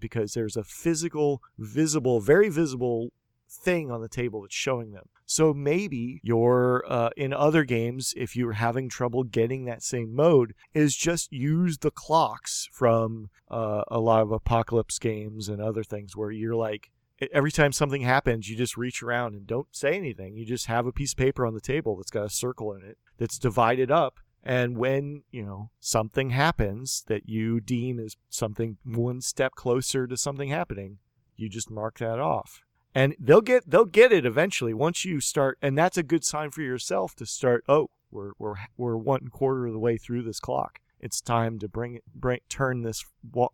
because there's a physical, visible, very visible thing on the table that's showing them. So maybe you're uh, in other games, if you're having trouble getting that same mode, is just use the clocks from uh, a lot of apocalypse games and other things where you're like, every time something happens, you just reach around and don't say anything. You just have a piece of paper on the table that's got a circle in it that's divided up. And when, you know, something happens that you deem is something one step closer to something happening, you just mark that off and they'll get they'll get it eventually once you start and that's a good sign for yourself to start oh we're we're we're one quarter of the way through this clock it's time to bring it bring turn this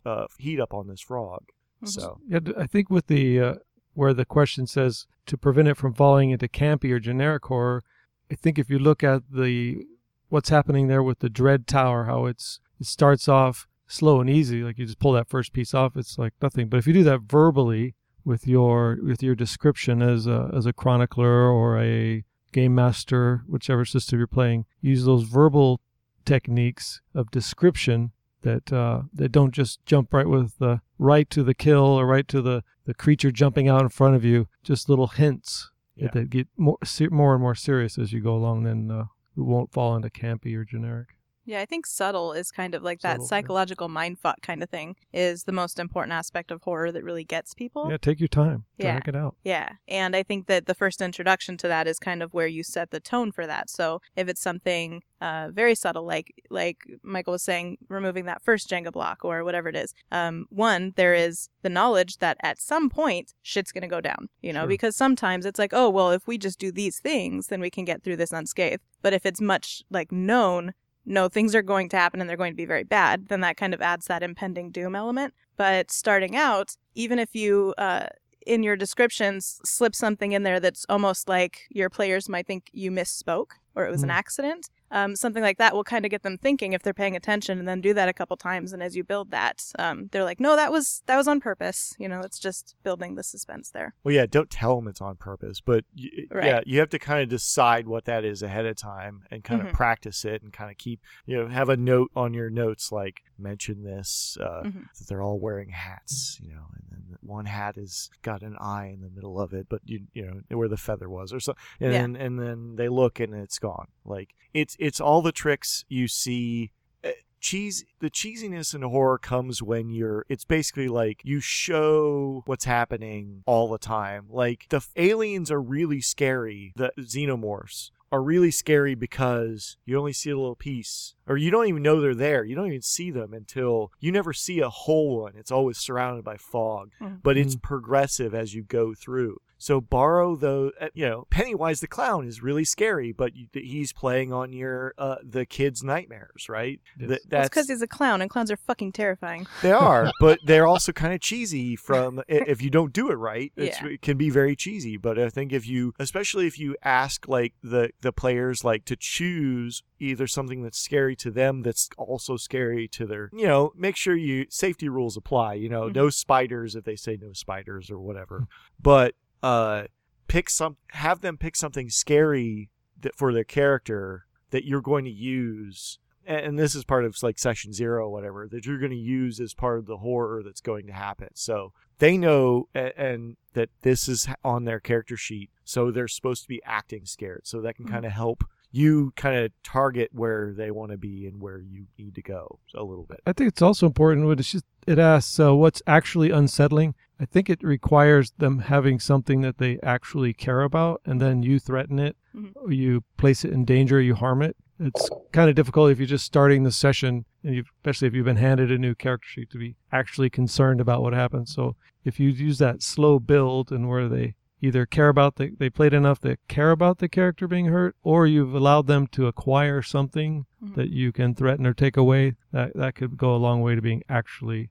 uh, heat up on this frog Mhm. so Yeah, i think with the uh, where the question says to prevent it from falling into campy or generic horror, I think if you look at the what's happening there with the Dread Tower, how it's it starts off slow and easy, like you just pull that first piece off, it's like nothing. But if you do that verbally with your with your description as a as a chronicler or a game master, whichever system you're playing, use those verbal techniques of description that uh, that don't just jump right with the right to the kill or right to the the creature jumping out in front of you. Just little hints Yeah. that, get more more and more serious as you go along. Then uh, it won't fall into campy or generic. Yeah, I think subtle is kind of like that Subtle, yeah. psychological mindfuck kind of thing is the most important aspect of horror that really gets people. Yeah, take your time. Yeah. Drag it out. Yeah. And I think that the first introduction to that is kind of where you set the tone for that. So if it's something uh, very subtle, like like Michael was saying, removing that first Jenga block or whatever it is, um, one, there is the knowledge that at some point shit's going to go down, you know, Sure. because sometimes it's like, oh, well, if we just do these things, then we can get through this unscathed. But if it's much like known, no, things are going to happen and they're going to be very bad, then that kind of adds that impending doom element. But starting out, even if you uh, in your descriptions slip something in there that's almost like your players might think you misspoke or it was an Mm. accident. Um, something like that will kind of get them thinking if they're paying attention, and then do that a couple times. And as you build that, um, they're like, "No, that was that was on purpose." You know, it's just building the suspense there. well yeah don't tell them it's on purpose but y- Right. yeah you have to kind of decide what that is ahead of time and kind Mhm. of practice it and kind of keep you know have a note on your notes like mention this uh, Mhm. that they're all wearing hats you know and then one hat has got an eye in the middle of it but you you know where the feather was or so and Yeah. then and then they look and it's gone like it's it's all the tricks you see cheese the cheesiness in horror comes when you're it's basically like you show what's happening all the time. Like the aliens are really scary. The xenomorphs are really scary because you only see a little piece or you don't even know they're there. You don't even see them until you never see a whole one. It's always surrounded by fog Mhm. but it's progressive as you go through so borrow those uh, you know pennywise the clown is really scary but you, he's playing on your uh, the kids nightmares right Yes. Th- That's because he's a clown, and clowns are fucking terrifying. they are, but they're also kind of cheesy. From if you don't do it right, it's, Yeah. it can be very cheesy. But I think if you, especially if you ask like the the players like to choose either something that's scary to them that's also scary to their, you know, make sure you safety rules apply. You know, Mhm. no spiders if they say no spiders or whatever. but uh, pick some, have them pick something scary that for their character that you're going to use. And and this is part of like session zero or whatever that you're going to use as part of the horror that's going to happen. So they know a- and that this is on their character sheet so they're supposed to be acting scared. So that can Mhm. kind of help you kind of target where they want to be and where you need to go a little bit I think it's also important when it's just it asks uh, what's actually unsettling. I think it requires them having something that they actually care about, and then you threaten it, Mhm. or you place it in danger, you harm it. It's kind of difficult if you're just starting the session, and you especially if you've been handed a new character sheet to be actually concerned about what happens. So if you use that slow build and where they either care about the they played enough that care about the character being hurt, or you've allowed them to acquire something Mhm. that you can threaten or take away, that that could go a long way to being actually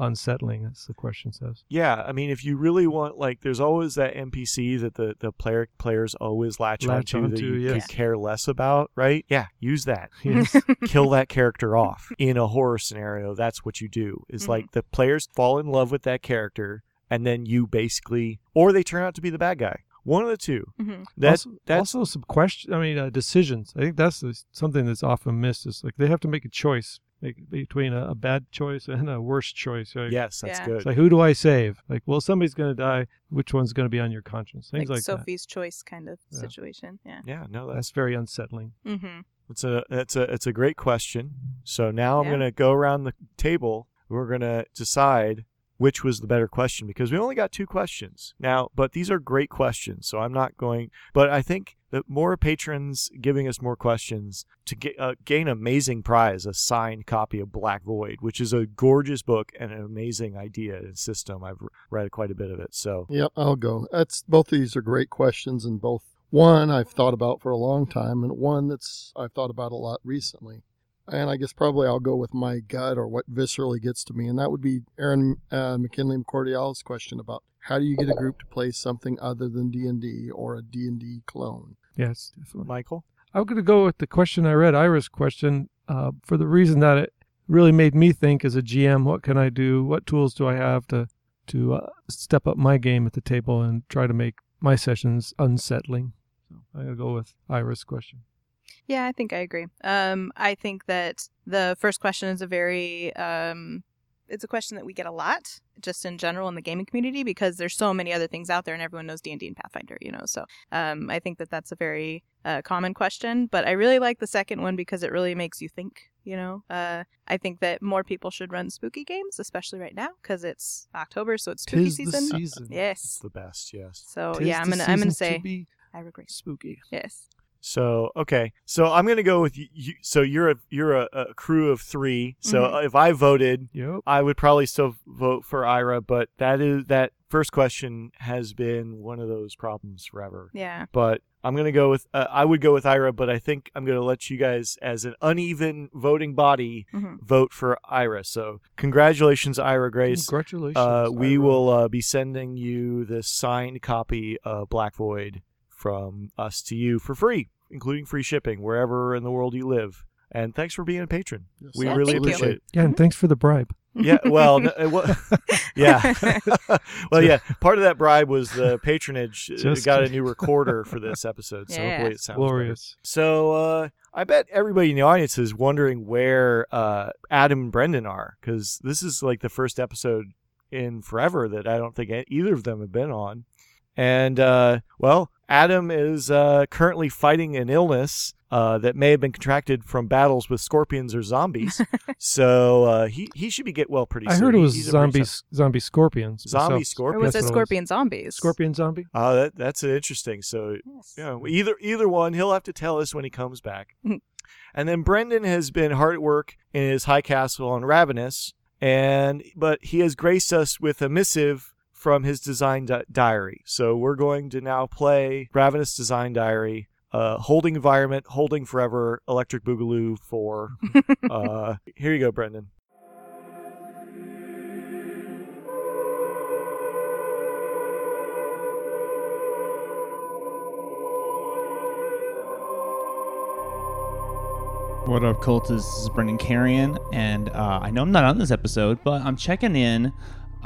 unsettling, as the question says. Yeah, I mean, if you really want, like, there's always that NPC that the, the player players always latch, Latch onto, that you yes. could care less about, right? Yeah, use that. Yes. Kill that character off. In a horror scenario, that's what you do. Is Mhm. like the players fall in love with that character, and then you basically, or they turn out to be the bad guy. One of the two. Mhm. That also, that's also some question. I mean, uh, decisions. I think that's something that's often missed. Is like they have to make a choice make, between a, a bad choice and a worse choice. Right? yes, that's Yeah. good. It's like who do I save? Like, well, somebody's going to die. Which one's going to be on your conscience? Things like, like, that. Sophie's choice kind of Yeah. situation. Yeah. yeah, no, that's That's very unsettling. Mm-hmm. It's a it's a it's a great question. So now I'm gonna go around the table. We're gonna decide which was the better question because we only got two questions now. But these are great questions, so I'm not going. But I think that more patrons giving us more questions to get, uh, gain amazing prize, a signed copy of Black Void, which is a gorgeous book and an amazing idea and system. I've read quite a bit of it. So Yep, I'll go. That's both of these are great questions, and both one I've thought about for a long time, and one that's I've thought about a lot recently. And I guess probably I'll go with my gut or what viscerally gets to me, and that would be Aaron uh, McKinley Cordial's question about how do you get a group to play something other than D and D or a D and D clone. Yes, definitely. Michael, I'm going to go with the question I read, Iris' question, uh, for the reason that it really made me think as a GM, what can I do? What tools do I have to to uh, step up my game at the table and try to make my sessions unsettling? So I'm going to go with Iris' question. Yeah, I think I agree. Um, I think that the first question is a very um, it's a question that we get a lot just in general in the gaming community because there's so many other things out there and everyone knows D&D and Pathfinder, you know. So, um, I think that that's a very uh, common question, but I really like the second one because it really makes you think, you know. Uh, I think that more people should run spooky games, especially right now because it's October, so it's spooky Tis the season. season. it's Yes. the best. Yes. So, Tis yeah, I'm to I'm season say I agree. spooky. Yes. So okay, so I'm gonna go with you. you so you're a you're a, a crew of three. So Mhm. if I voted, Yep. I would probably still vote for Ira. But that is that first question has been one of those problems forever. Yeah. But I'm gonna go with uh, I would go with Ira, but I think I'm gonna let you guys, as an uneven voting body, Mhm. vote for Ira. So congratulations, Ira Grace. Congratulations. Uh, we Ira. will uh, be sending you the signed copy of Black Void from us to you for free, including free shipping wherever in the world you live. And thanks for being a patron. Yes, We Yeah, really thank you. appreciate it. Yeah, and thanks for the bribe. Yeah, well, no, it wa- yeah. well, yeah. Part of that bribe was the patronage. Uh, Just got a new recorder for this episode, so Yeah. hopefully it sounds better. Glorious. So uh, I bet everybody in the audience is wondering where uh, Adam and Brendan are because this is like the first episode in forever that I don't think e- either of them have been on. And uh, well, Adam is uh, currently fighting an illness uh, that may have been contracted from battles with scorpions or zombies. so uh, he he should be get well pretty I soon. I heard it was he's a pretty zombie zombie scorpions. Zombie myself. Or scorpions. was That's it what it was. Scorpion Zombies? Scorpion zombie. Oh, that that's interesting. So Yes. Yeah, either either one. He'll have to tell us when he comes back. And then Brendan has been hard at work in his high castle on Ravenous, and but he has graced us with a missive from his design di- diary. So we're going to now play Ravenous Design Diary. Uh, holding environment, holding forever, electric boogaloo for. uh, here you go, Brendan. What up, cultists? This is Brendan Carrion, and uh, I know I'm not on this episode, but I'm checking in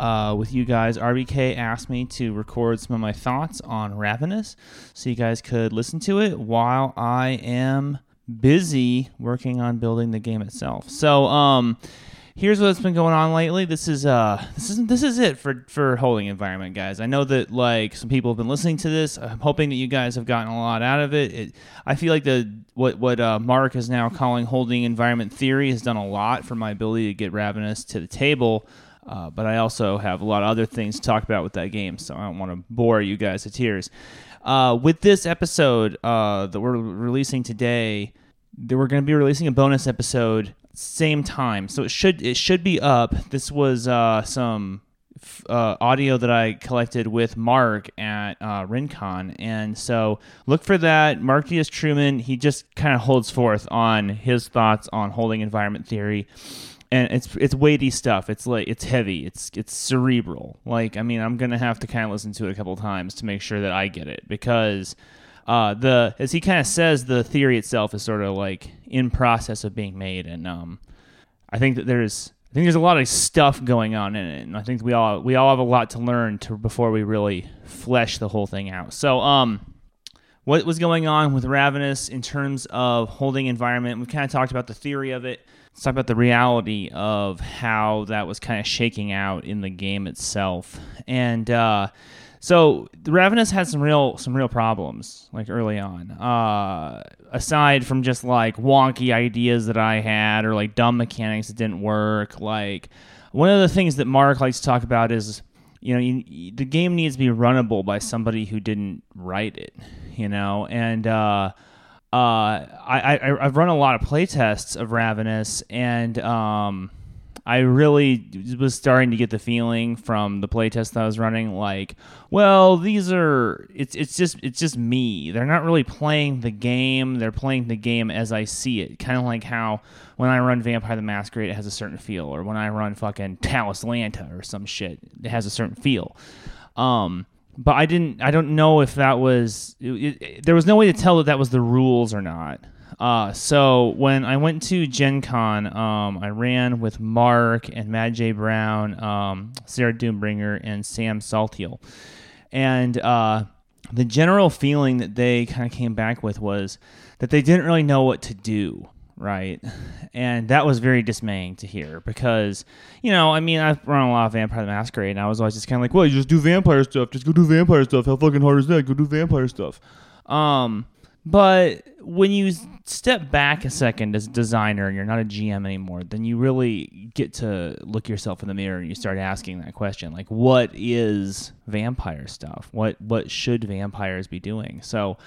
uh, with you guys. RBK asked me to record some of my thoughts on Ravenous, so you guys could listen to it while I am busy working on building the game itself. So, um, here's what's been going on lately. This is uh, this is this is it for for holding environment, guys. I know that like some people have been listening to this. I'm hoping that you guys have gotten a lot out of it. it I feel like the what what uh, Mark is now calling holding environment theory has done a lot for my ability to get Ravenous to the table. Uh, but I also have a lot of other things to talk about with that game, so I don't want to bore you guys to tears. Uh, with this episode uh, that we're releasing today, that we're going to be releasing a bonus episode same time, so it should it should be up. This was uh, some uh, audio that I collected with Mark at uh, Rincon, and so look for that. Mark Truman, he just kind of holds forth on his thoughts on holding environment theory. And it's it's weighty stuff. It's like it's heavy. It's it's cerebral. Like I mean, I'm gonna have to kind of listen to it a couple times to make sure that I get it because uh, the as he kind of says, the theory itself is sort of like in process of being made, and um, I think that there's I think there's a lot of stuff going on in it, and I think we all we all have a lot to learn to before we really flesh the whole thing out. So um what was going on with Ravenous in terms of holding environment. We've kind of talked about the theory of it. Let's talk about the reality of how that was kind of shaking out in the game itself. And uh, so the Ravenous had some real some real problems like early on. Uh, aside from just like wonky ideas that I had or like dumb mechanics that didn't work, like one of the things that Mark likes to talk about is you know you, the game needs to be runnable by somebody who didn't write it you know, and uh, uh, I, I I've run a lot of playtests of Ravenous, and um, I really was starting to get the feeling from the playtest that I was running, like, well, these are it's it's just it's just me. They're not really playing the game. They're playing the game as I see it. Kind of like how when I run Vampire the Masquerade, it has a certain feel, or when I run fucking Talislanta or some shit, it has a certain feel. Um, but I didn't. I don't know if that was. It, it, there was no way to tell that that was the rules or not. Uh, so when I went to Gen Con, um, I ran with Mark and Mad Jay Brown, um, Sarah Doombringer, and Sam Saltiel. And uh, the general feeling that they kind of came back with was that they didn't really know what to do right? And that was very dismaying to hear because, you know, I mean, I've run a lot of Vampire the Masquerade, and I was always just kind of like, well, you just do vampire stuff. Just go do vampire stuff. How fucking hard is that? Go do vampire stuff. Um, but when you step back a second as a designer and you're not a GM anymore, then you really get to look yourself in the mirror and you start asking that question, like, what is vampire stuff? What what should vampires be doing? So,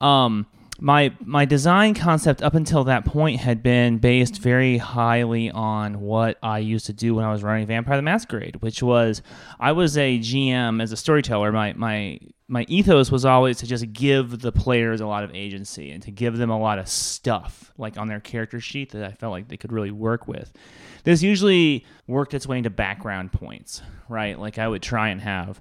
um, my my design concept up until that point had been based very highly on what I used to do when I was running Vampire the Masquerade, which was I was a GM as a storyteller. My my my ethos was always to just give the players a lot of agency and to give them a lot of stuff like on their character sheet that I felt like they could really work with. This usually worked its way into background points, right? Like I would try and have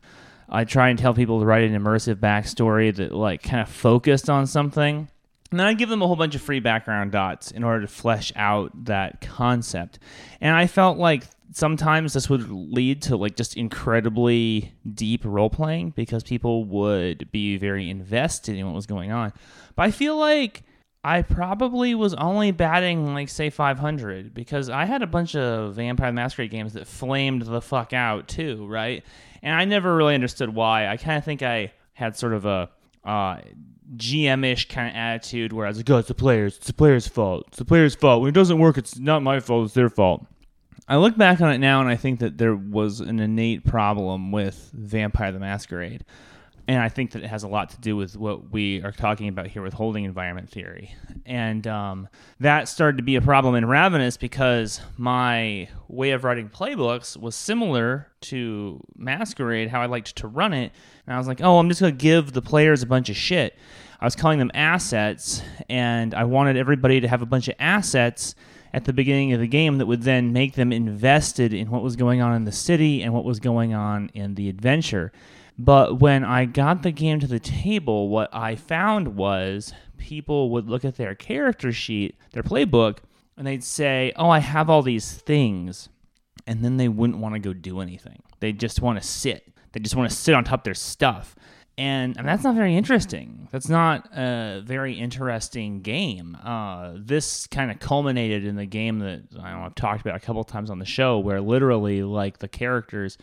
I try and tell people to write an immersive backstory that like kind of focused on something. And then I give them a whole bunch of free background dots in order to flesh out that concept. And I felt like sometimes this would lead to like just incredibly deep role playing because people would be very invested in what was going on. But I feel like I probably was only batting like say 500 because I had a bunch of Vampire Masquerade games that flamed the fuck out too, right? And I never really understood why. I kind of think I had sort of a uh, GM-ish kind of attitude where I was like, "Oh, it's the players. It's the players' fault. It's the players' fault. When it doesn't work, it's not my fault. It's their fault." I look back on it now, and I think that there was an innate problem with Vampire the Masquerade and I think that it has a lot to do with what we are talking about here with holding environment theory. And um, that started to be a problem in Ravenous because my way of writing playbooks was similar to Masquerade, how I liked to run it. And I was like, oh, I'm just going to give the players a bunch of shit. I was calling them assets, and I wanted everybody to have a bunch of assets at the beginning of the game that would then make them invested in what was going on in the city and what was going on in the adventure. But when I got the game to the table, what I found was people would look at their character sheet, their playbook, and they'd say, Oh, I have all these things. And then they wouldn't want to go do anything. They just want to sit. They just want to sit on top of their stuff. And, and that's not very interesting. That's not a very interesting game. Uh, this kind of culminated in the game that I know I've talked about a couple times on the show, where literally, like, the characters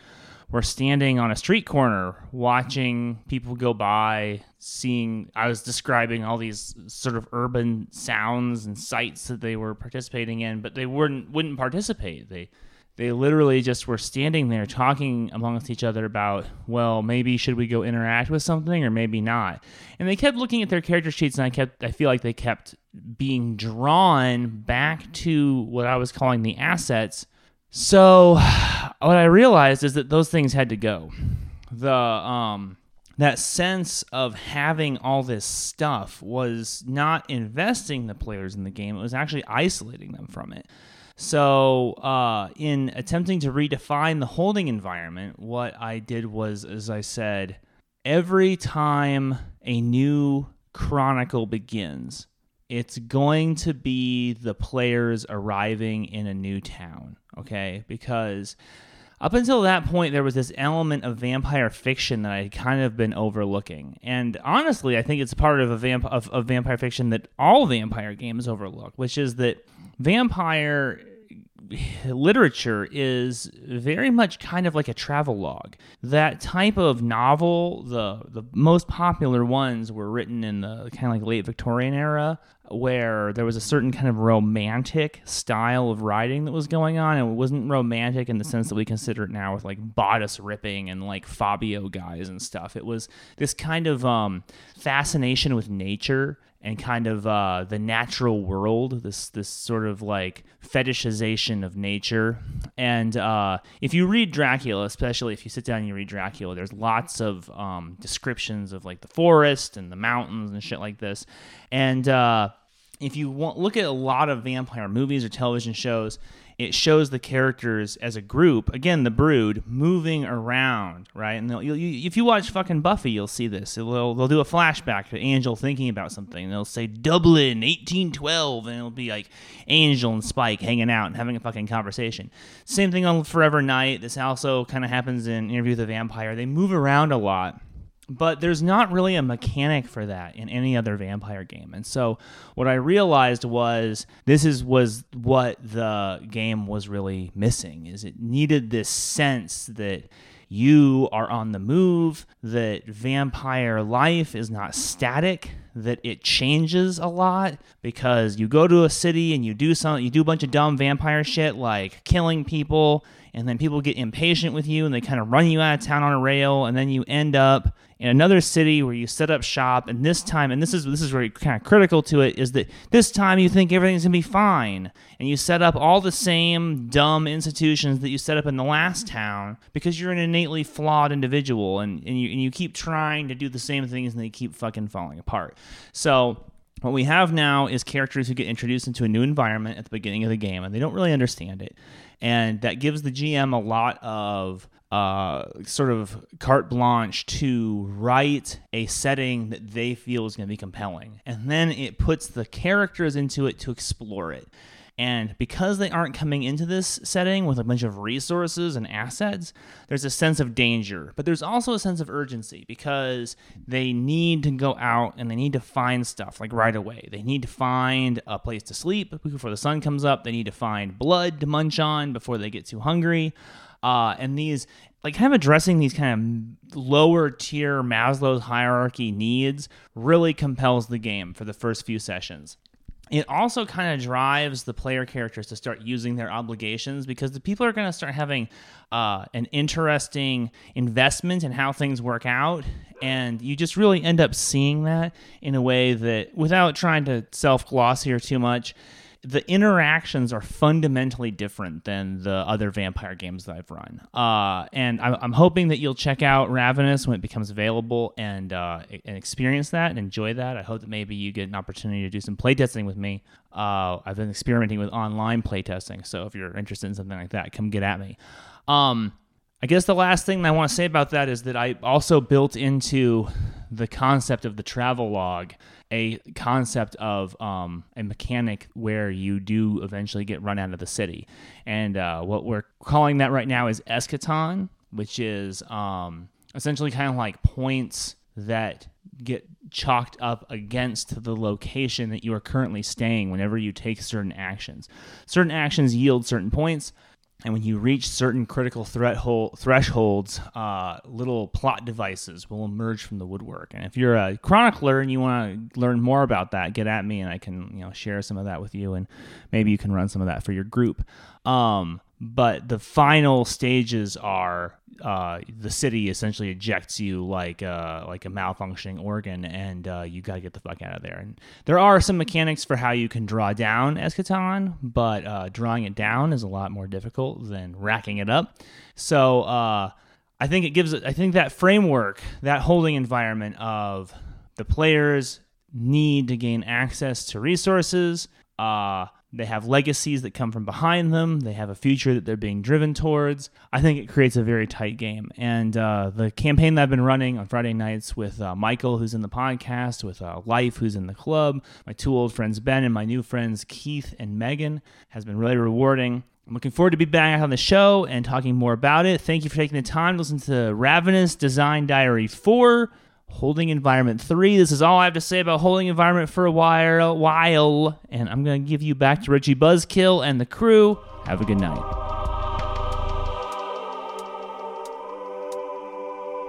were standing on a street corner watching people go by, seeing. I was describing all these sort of urban sounds and sights that they were participating in, but they wouldn't wouldn't participate. They they literally just were standing there talking amongst each other about, well, maybe should we go interact with something or maybe not. And they kept looking at their character sheets, and I kept I feel like they kept being drawn back to what I was calling the assets so what I realized is that those things had to go. The um that sense of having all this stuff was not investing the players in the game, it was actually isolating them from it. So, uh, in attempting to redefine the holding environment, what I did was, as I said, every time a new chronicle begins, it's going to be the players arriving in a new town, okay? Because up until that point, there was this element of vampire fiction that I had kind of been overlooking, and honestly, I think it's part of a vamp- of, of vampire fiction that all vampire games overlook, which is that vampire literature is very much kind of like a travel log. That type of novel, the the most popular ones were written in the kind of like late Victorian era where there was a certain kind of romantic style of writing that was going on. And it wasn't romantic in the sense that we consider it now with like bodice ripping and like Fabio guys and stuff. It was this kind of um, fascination with nature and kind of uh, the natural world, this this sort of like fetishization of nature. And uh, if you read Dracula, especially if you sit down and you read Dracula, there's lots of um, descriptions of like the forest and the mountains and shit like this. And uh, if you want, look at a lot of vampire movies or television shows, it shows the characters as a group. Again the brood moving around right? And you, if you watch fucking buffy you'll see this. They'll, they'll do a flashback to angel thinking about something. They'll say dublin 1812 and it'll be like angel and spike hanging out and having a fucking conversation. Same thing on forever knight. This also kind of happens in interview with the vampire. They move around a lot but there's not really a mechanic for that in any other vampire game. And so what i realized was this is was what the game was really missing is it needed this sense that you are on the move that vampire life is not static that it changes a lot because you go to a city and you do some you do a bunch of dumb vampire shit like killing people and then people get impatient with you and they kind of run you out of town on a rail and then you end up in another city where you set up shop and this time and this is this is very kind of critical to it is that this time you think everything's going to be fine and you set up all the same dumb institutions that you set up in the last town because you're an innately flawed individual and, and, you, and you keep trying to do the same things and they keep fucking falling apart. So what we have now is characters who get introduced into a new environment at the beginning of the game and they don't really understand it and that gives the gm a lot of uh, sort of carte blanche to write a setting that they feel is going to be compelling. And then it puts the characters into it to explore it. And because they aren't coming into this setting with a bunch of resources and assets, there's a sense of danger. But there's also a sense of urgency because they need to go out and they need to find stuff like right away. They need to find a place to sleep before the sun comes up. They need to find blood to munch on before they get too hungry. Uh, and these like kind of addressing these kind of lower tier Maslow's hierarchy needs really compels the game for the first few sessions. It also kind of drives the player characters to start using their obligations because the people are going to start having uh, an interesting investment in how things work out. And you just really end up seeing that in a way that, without trying to self gloss here too much, the interactions are fundamentally different than the other vampire games that I've run. Uh, and I'm, I'm, hoping that you'll check out Ravenous when it becomes available and uh, and experience that and enjoy that. I hope that maybe you get an opportunity to do some playtesting with me. Uh, I've been experimenting with online playtesting, so if you're interested in something like that, come get at me. Um, I guess the last thing I want to say about that is that I also built into the concept of the travel log a concept of um, a mechanic where you do eventually get run out of the city. And uh, what we're calling that right now is eschaton, which is um, essentially kind of like points that get chalked up against the location that you are currently staying whenever you take certain actions. Certain actions yield certain points. And when you reach certain critical thresholds, uh, little plot devices will emerge from the woodwork. And if you're a chronicler and you want to learn more about that, get at me and I can you know share some of that with you, and maybe you can run some of that for your group. Um, but the final stages are uh, the city essentially ejects you like like a malfunctioning organ, and uh, you got to get the fuck out of there. And there are some mechanics for how you can draw down eschaton, but uh, drawing it down is a lot more difficult than racking it up. So uh, I think it gives. I think that framework, that holding environment of the players need to gain access to resources. Uh, they have legacies that come from behind them. They have a future that they're being driven towards. I think it creates a very tight game. And uh, the campaign that I've been running on Friday nights with uh, Michael, who's in the podcast, with uh, Life, who's in the club, my two old friends Ben, and my new friends Keith and Megan, has been really rewarding. I'm looking forward to be back on the show and talking more about it. Thank you for taking the time to listen to Ravenous Design Diary 4. Holding Environment 3. This is all I have to say about Holding Environment for a while, while and I'm going to give you back to Richie Buzzkill and the crew. Have a good night.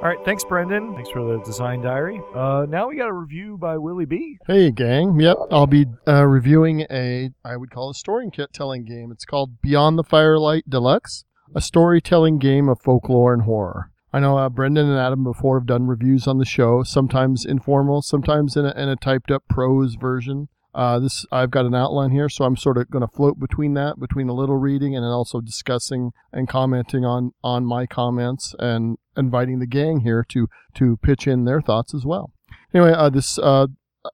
All right, thanks, Brendan. Thanks for the design diary. Uh, now we got a review by Willie B. Hey, gang. Yep, I'll be uh, reviewing a, I would call a storytelling game. It's called Beyond the Firelight Deluxe, a storytelling game of folklore and horror. I know uh, Brendan and Adam before have done reviews on the show, sometimes informal, sometimes in a, in a typed up prose version. Uh, this I've got an outline here, so I'm sort of going to float between that, between a little reading and then also discussing and commenting on on my comments and inviting the gang here to to pitch in their thoughts as well. Anyway, uh, this uh,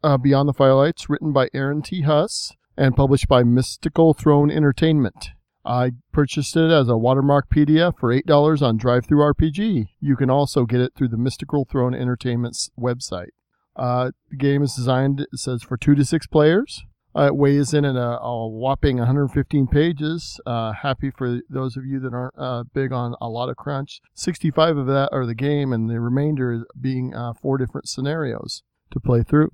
uh, Beyond the Firelights, written by Aaron T. Huss and published by Mystical Throne Entertainment. I purchased it as a watermark PDF for $8 on DriveThruRPG. You can also get it through the Mystical Throne Entertainment's website. Uh, the game is designed, it says, for two to six players. Uh, it weighs in at a, a whopping 115 pages. Uh, happy for those of you that aren't uh, big on a lot of crunch. 65 of that are the game, and the remainder being uh, four different scenarios to play through.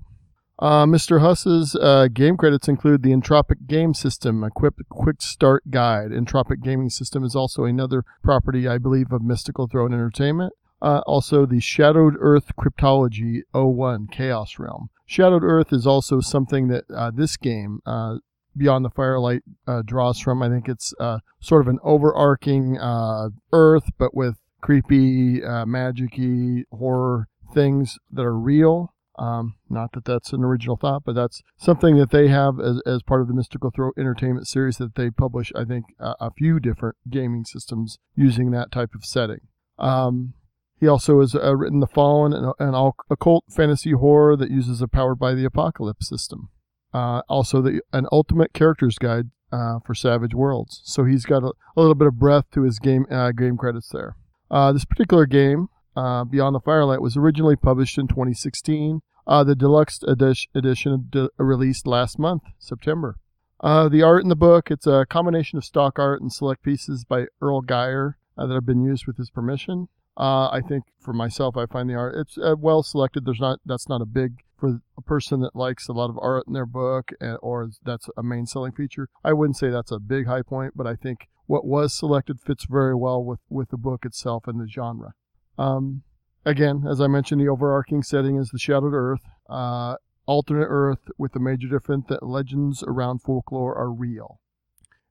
Uh, Mr. Huss's uh, game credits include the Entropic Game System, equipped quick start guide. Entropic Gaming System is also another property, I believe, of Mystical Throne Entertainment. Uh, also, the Shadowed Earth Cryptology 01 Chaos Realm. Shadowed Earth is also something that uh, this game, uh, Beyond the Firelight, uh, draws from. I think it's uh, sort of an overarching uh, Earth, but with creepy, magicy horror things that are real. Um, not that that's an original thought, but that's something that they have as, as part of the Mystical Throne Entertainment series that they publish, I think, a few different gaming systems using that type of setting. Um, he also has uh, written The Fallen, an, an, occult fantasy horror that uses a Powered by the Apocalypse system. Uh, also, the, an ultimate character's guide uh, for Savage Worlds. So he's got a, a, little bit of breadth to his game uh, game credits there. Uh, this particular game, uh, Beyond the Firelight, was originally published in 2016. The deluxe edition de- released last month, September. the art in the book, it's a combination of stock art and select pieces by Earl Geier that have been used with his permission. Uh, I think for myself, I find the art it's uh, well selected. There's not that's not a big for a person that likes a lot of art in their book, and, or that's a main selling feature. I wouldn't say that's a big high point, but I think what was selected fits very well with with the book itself and the genre. Um, again, as I mentioned, the overarching setting is the Shadowed Earth, uh, alternate Earth, with the major difference that legends around folklore are real.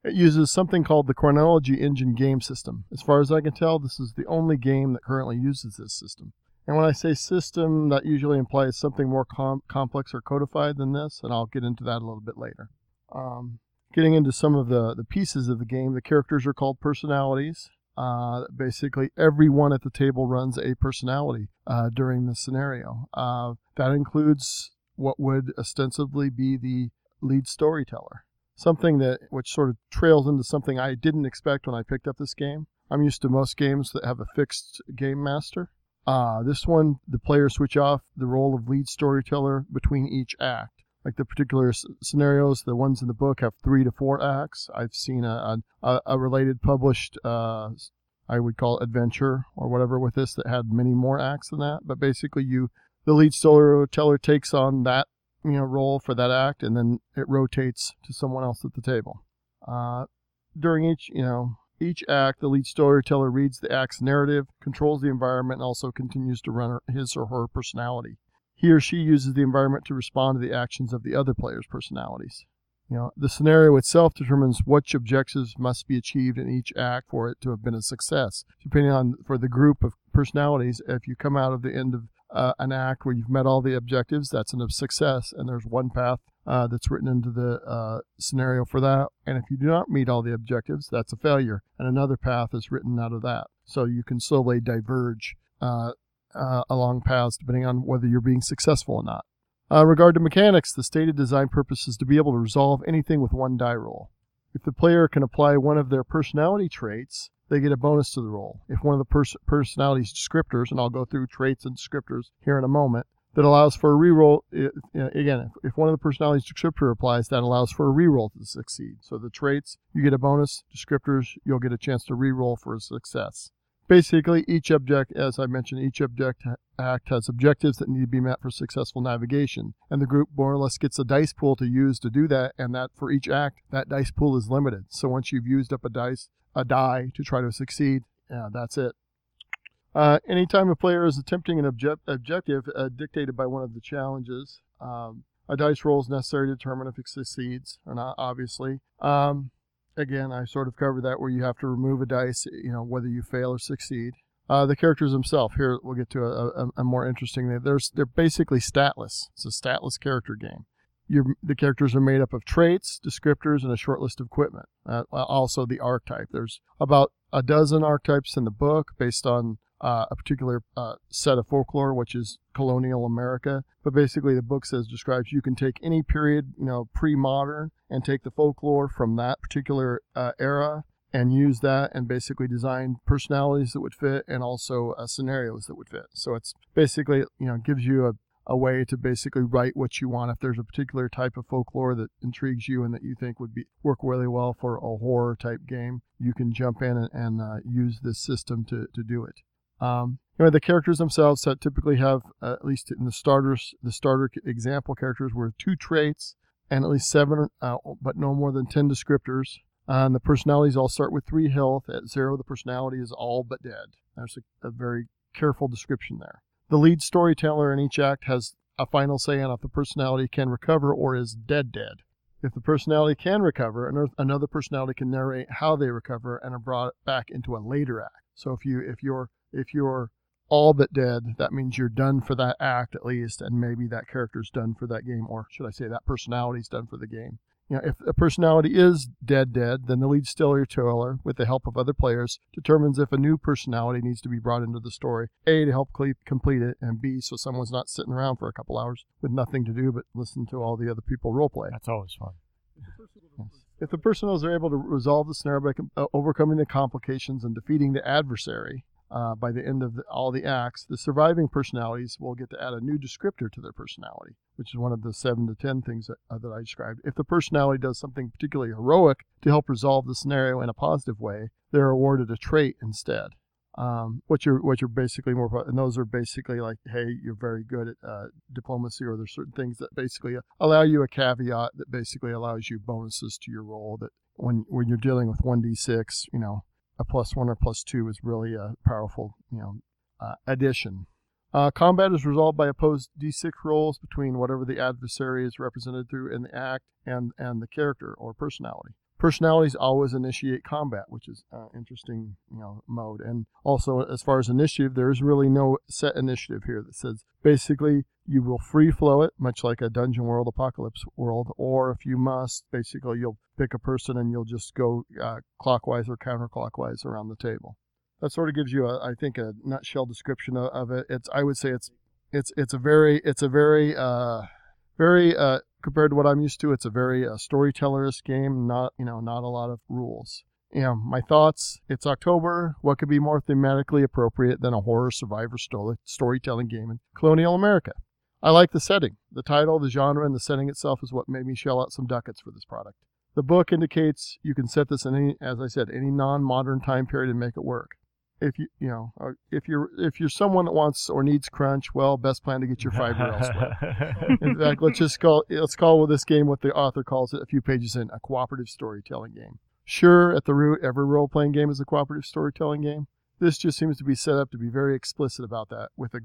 It uses something called the Chronology Engine game system. As far as I can tell, this is the only game that currently uses this system. And when I say system, that usually implies something more com- complex or codified than this, and I'll get into that a little bit later. Um, getting into some of the, the pieces of the game, the characters are called personalities. Uh, basically, everyone at the table runs a personality uh, during the scenario. Uh, that includes what would ostensibly be the lead storyteller something that which sort of trails into something I didn't expect when I picked up this game. I'm used to most games that have a fixed game master. Uh, this one, the players switch off the role of lead storyteller between each act. Like the particular s- scenarios, the ones in the book have three to four acts. I've seen a, a, a related published, uh, I would call it adventure or whatever with this that had many more acts than that. But basically, you the lead storyteller takes on that you know role for that act, and then it rotates to someone else at the table. Uh, during each you know each act, the lead storyteller reads the act's narrative, controls the environment, and also continues to run his or her personality. He or she uses the environment to respond to the actions of the other players' personalities. You know, the scenario itself determines which objectives must be achieved in each act for it to have been a success. Depending on for the group of personalities, if you come out of the end of uh, an act where you've met all the objectives, that's a success, and there's one path uh, that's written into the uh, scenario for that. And if you do not meet all the objectives, that's a failure, and another path is written out of that. So you can slowly diverge uh, uh, along paths depending on whether you're being successful or not. Uh, regard to mechanics, the stated design purpose is to be able to resolve anything with one die roll. If the player can apply one of their personality traits, they get a bonus to the roll. If one of the pers- personality's descriptors, and I'll go through traits and descriptors here in a moment, that allows for a reroll. Again, if one of the personalities descriptor applies, that allows for a reroll to succeed. So the traits, you get a bonus. Descriptors, you'll get a chance to reroll for a success. Basically, each object, as I mentioned, each object act has objectives that need to be met for successful navigation. And the group more or less gets a dice pool to use to do that, and that for each act, that dice pool is limited. So once you've used up a dice, a die to try to succeed, yeah, that's it. Uh, anytime a player is attempting an objective uh, dictated by one of the challenges, um, a dice roll is necessary to determine if it succeeds or not, obviously. Um, again, I sort of covered that where you have to remove a dice, you know, whether you fail or succeed. Uh, the characters themselves, here we'll get to a, a, a more interesting. There's, they're basically statless. It's a statless character game. You're, the characters are made up of traits, descriptors, and a short list of equipment. Uh, also, the archetype. There's about a dozen archetypes in the book based on uh, a particular uh, set of folklore, which is colonial America. But basically, the book says describes you can take any period, you know, pre-modern, and take the folklore from that particular uh, era and use that and basically design personalities that would fit and also uh, scenarios that would fit. So it's basically, you know, gives you a a way to basically write what you want. If there's a particular type of folklore that intrigues you and that you think would be work really well for a horror type game, you can jump in and, and uh, use this system to, to do it. Um, anyway, the characters themselves typically have, uh, at least in the starters, the starter example characters were two traits and at least seven, uh, but no more than 10 descriptors. Uh, and the personalities all start with three health. At zero, the personality is all but dead. There's a, a very careful description there. The lead storyteller in each act has a final say on if the personality can recover or is dead dead. If the personality can recover, another personality can narrate how they recover and are brought back into a later act. So if you if you're if you're all but dead, that means you're done for that act at least, and maybe that character's done for that game, or should I say that personality's done for the game. You know, if a personality is dead dead, then the lead storyteller, with the help of other players, determines if a new personality needs to be brought into the story. A, to help complete it, and B, so someone's not sitting around for a couple hours with nothing to do but listen to all the other people roleplay. That's always fun. If the personals are able to resolve the scenario by uh, overcoming the complications and defeating the adversary, uh, by the end of the, all the acts, the surviving personalities will get to add a new descriptor to their personality, which is one of the seven to ten things that, uh, that I described. If the personality does something particularly heroic to help resolve the scenario in a positive way, they're awarded a trait instead. Um, what you're what you're basically more and those are basically like hey you're very good at uh, diplomacy or there's certain things that basically allow you a caveat that basically allows you bonuses to your roll that when when you're dealing with 1d6 you know a plus one or plus two is really a powerful, you know, uh, addition. Uh, combat is resolved by opposed d6 rolls between whatever the adversary is represented through in the act and, and the character or personality. Personalities always initiate combat, which is uh, interesting, you know, mode. And also, as far as initiative, there is really no set initiative here that says basically you will free flow it, much like a dungeon world, apocalypse world, or if you must, basically you'll pick a person and you'll just go uh, clockwise or counterclockwise around the table. That sort of gives you, a, I think, a nutshell description of, of, it. It's, I would say, it's, it's, it's a very, it's a very, uh, very uh, compared to what I'm used to. It's a very uh, storytellerist game. Not, you know, not a lot of rules you know, my thoughts. It's October. What could be more thematically appropriate than a horror survivor story, storytelling game in colonial America? I like the setting. The title, the genre, and the setting itself is what made me shell out some ducats for this product. The book indicates you can set this in any, as I said, any non-modern time period and make it work. If you, you know, uh, if you're if you're someone that wants or needs crunch, well, best plan to get your fiber elsewhere. in fact, let's just call let's call this game what the author calls it a few pages in a cooperative storytelling game. Sure, at the root, every role-playing game is a cooperative storytelling game. This just seems to be set up to be very explicit about that, with a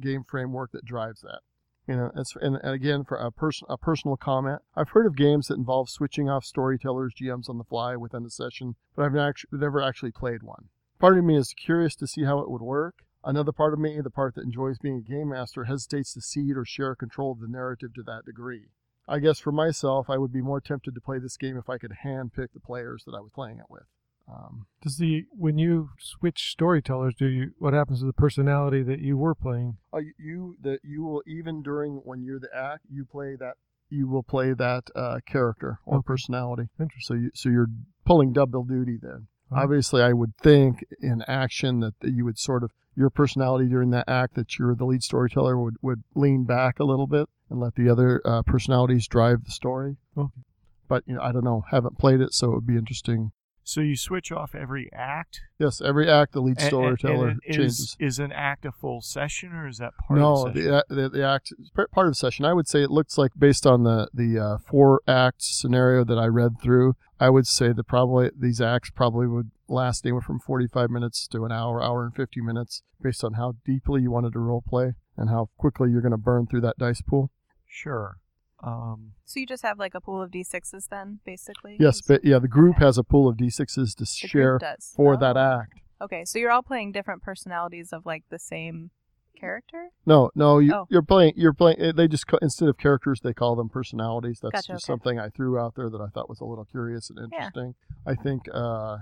game framework that drives that. You know, and, and again, for a, person, a personal comment, I've heard of games that involve switching off storytellers, GMs on the fly within a session, but I've actually, never actually played one. Part of me is curious to see how it would work. Another part of me, the part that enjoys being a game master, hesitates to cede or share control of the narrative to that degree. I guess for myself, I would be more tempted to play this game if I could handpick the players that I was playing it with. Um, Does the when you switch storytellers, do you what happens to the personality that you were playing? uh, you that you will even during when you're the act, you play that you will play that uh, character or Okay. personality. Interesting. So you so you're pulling double duty then. Oh. Obviously, I would think in action that you would sort of your personality during that act that you're the lead storyteller would would lean back a little bit and let the other uh, personalities drive the story. Okay. But you know, I don't know. Haven't played it, so it would be interesting. So you switch off every act. Yes, every act the lead and- storyteller and changes. is, is an act a full session or is that part no, of the session? the, the the act is part of the session. I would say it looks like based on the the uh, four act scenario that I read through. I would say that probably these acts probably would last anywhere from forty five minutes to an hour, hour and fifty minutes, based on how deeply you wanted to role play and how quickly you're going to burn through that dice pool. Sure. Um, So you just have like a pool of d6s then, basically? Yes, but yeah, the group Okay. has a pool of d6s to the share for that Oh. act. Okay, so you're all playing different personalities of like the same character? No, no, you, Oh. you're playing. You're playing. eh, They just instead of characters, they call them personalities. That's Gotcha, just okay. something I threw out there that I thought was a little curious and Yeah. interesting. I think uh,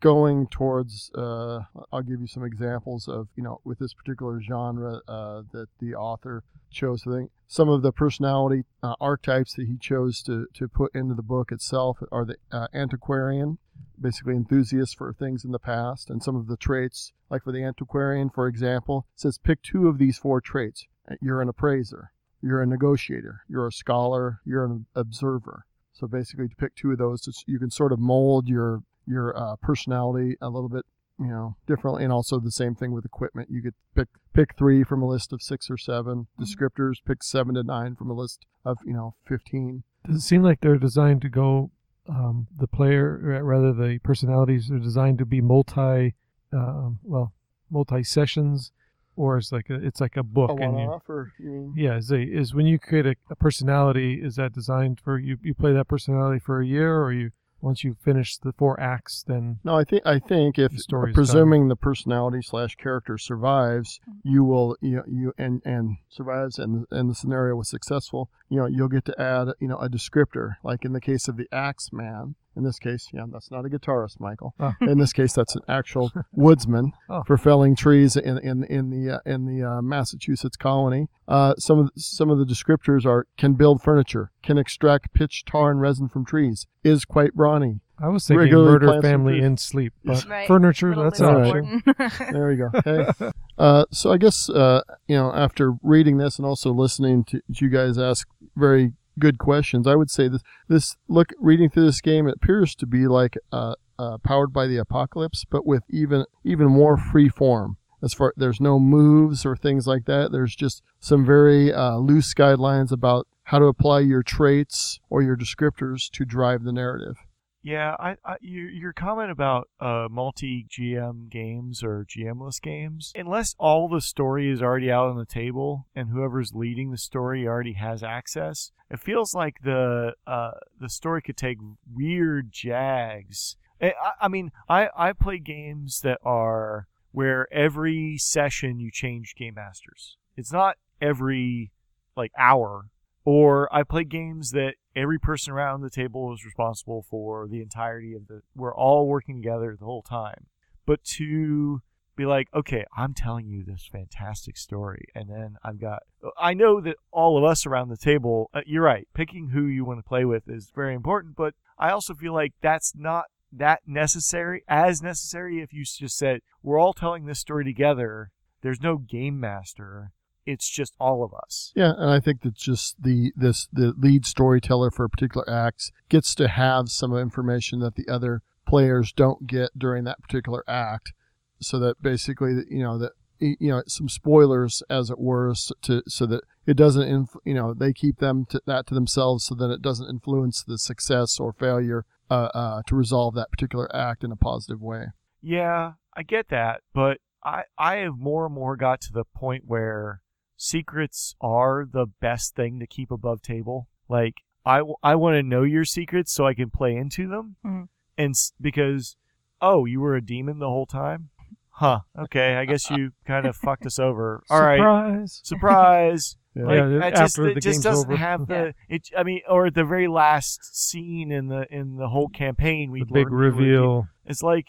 going towards. Uh, I'll give you some examples of you know with this particular genre uh, that the author chose. I think some of the personality uh, archetypes that he chose to to put into the book itself are the uh, antiquarian. Basically, enthusiast for things in the past, and some of the traits, like for the antiquarian, for example, says pick two of these four traits. You're an appraiser, you're a negotiator, you're a scholar, you're an observer. So basically, to pick two of those, you can sort of mold your your uh, personality a little bit, you know, differently. And also the same thing with equipment. You could pick pick three from a list of six or 7 Mhm. descriptors. Pick seven to nine from a list of you know fifteen. Does it seem like they're designed to go? Um, the player, rather the personalities, are designed to be multi, um, well, multi sessions, or it's like a, it's like a book. A and you- one-off, or you mean? Yeah, is, a, is when you create a, a personality, is that designed for you? You play that personality for a year, or you once you finish the four acts, then No, I think I think if The story's presuming the personality slash character survives, mm-hmm. you will you know, you and and survives and and the scenario was successful. You know, you'll get to add you know a descriptor, like in the case of the axe man. In this case, yeah, that's not a guitarist, Michael. Oh. In this case, that's an actual woodsman Oh. for felling trees in in in the uh, in the uh, Massachusetts colony. Uh, some of the, some of the descriptors are can build furniture, can extract pitch, tar, and resin from trees, is quite brawny. I was thinking Regularly murder family in sleep, but Right. furniture that's less an all right. option. There we go. Okay. uh, so I guess uh, you know after reading this and also listening to, to you guys ask very good questions, I would say this this look reading through this game it appears to be like uh, uh, powered by the apocalypse, but with even even more free form. As far there's no moves or things like that. There's just some very uh, loose guidelines about how to apply your traits or your descriptors to drive the narrative. Yeah, I, I your your comment about uh multi GM games or GMless games, unless all the story is already out on the table and whoever's leading the story already has access, it feels like the uh the story could take weird jags. I, I- I mean, I I play games that are where every session you change game masters. It's not every like hour or I play games that every person around the table is responsible for the entirety of the. We're all working together the whole time. But to be like, okay, I'm telling you this fantastic story, and then I've got. I know that all of us around the table. Uh, you're right. Picking who you want to play with is very important, but I also feel like that's not that necessary as necessary if you just said we're all telling this story together there's no game master it's just all of us Yeah, and I think that just the this the lead storyteller for a particular act gets to have some information that the other players don't get during that particular act, so that basically you know that you know some spoilers as it were s- to so that it doesn't inf- you know they keep them to that to themselves so that it doesn't influence the success or failure uh, uh, to resolve that particular act in a positive way. Yeah, I get that, but I I have more and more got to the point where secrets are the best thing to keep above table. Like I, I want to know your secrets so I can play into them, Mhm. and because oh you were a demon the whole time, huh, okay, I guess you kind of fucked us over. All right, Surprise. surprise. Yeah. Like, Yeah, I just, after it the just game's doesn't over. have the it. I mean, or the very last scene in the in the whole campaign, we big learned you were the- reveal. It's like,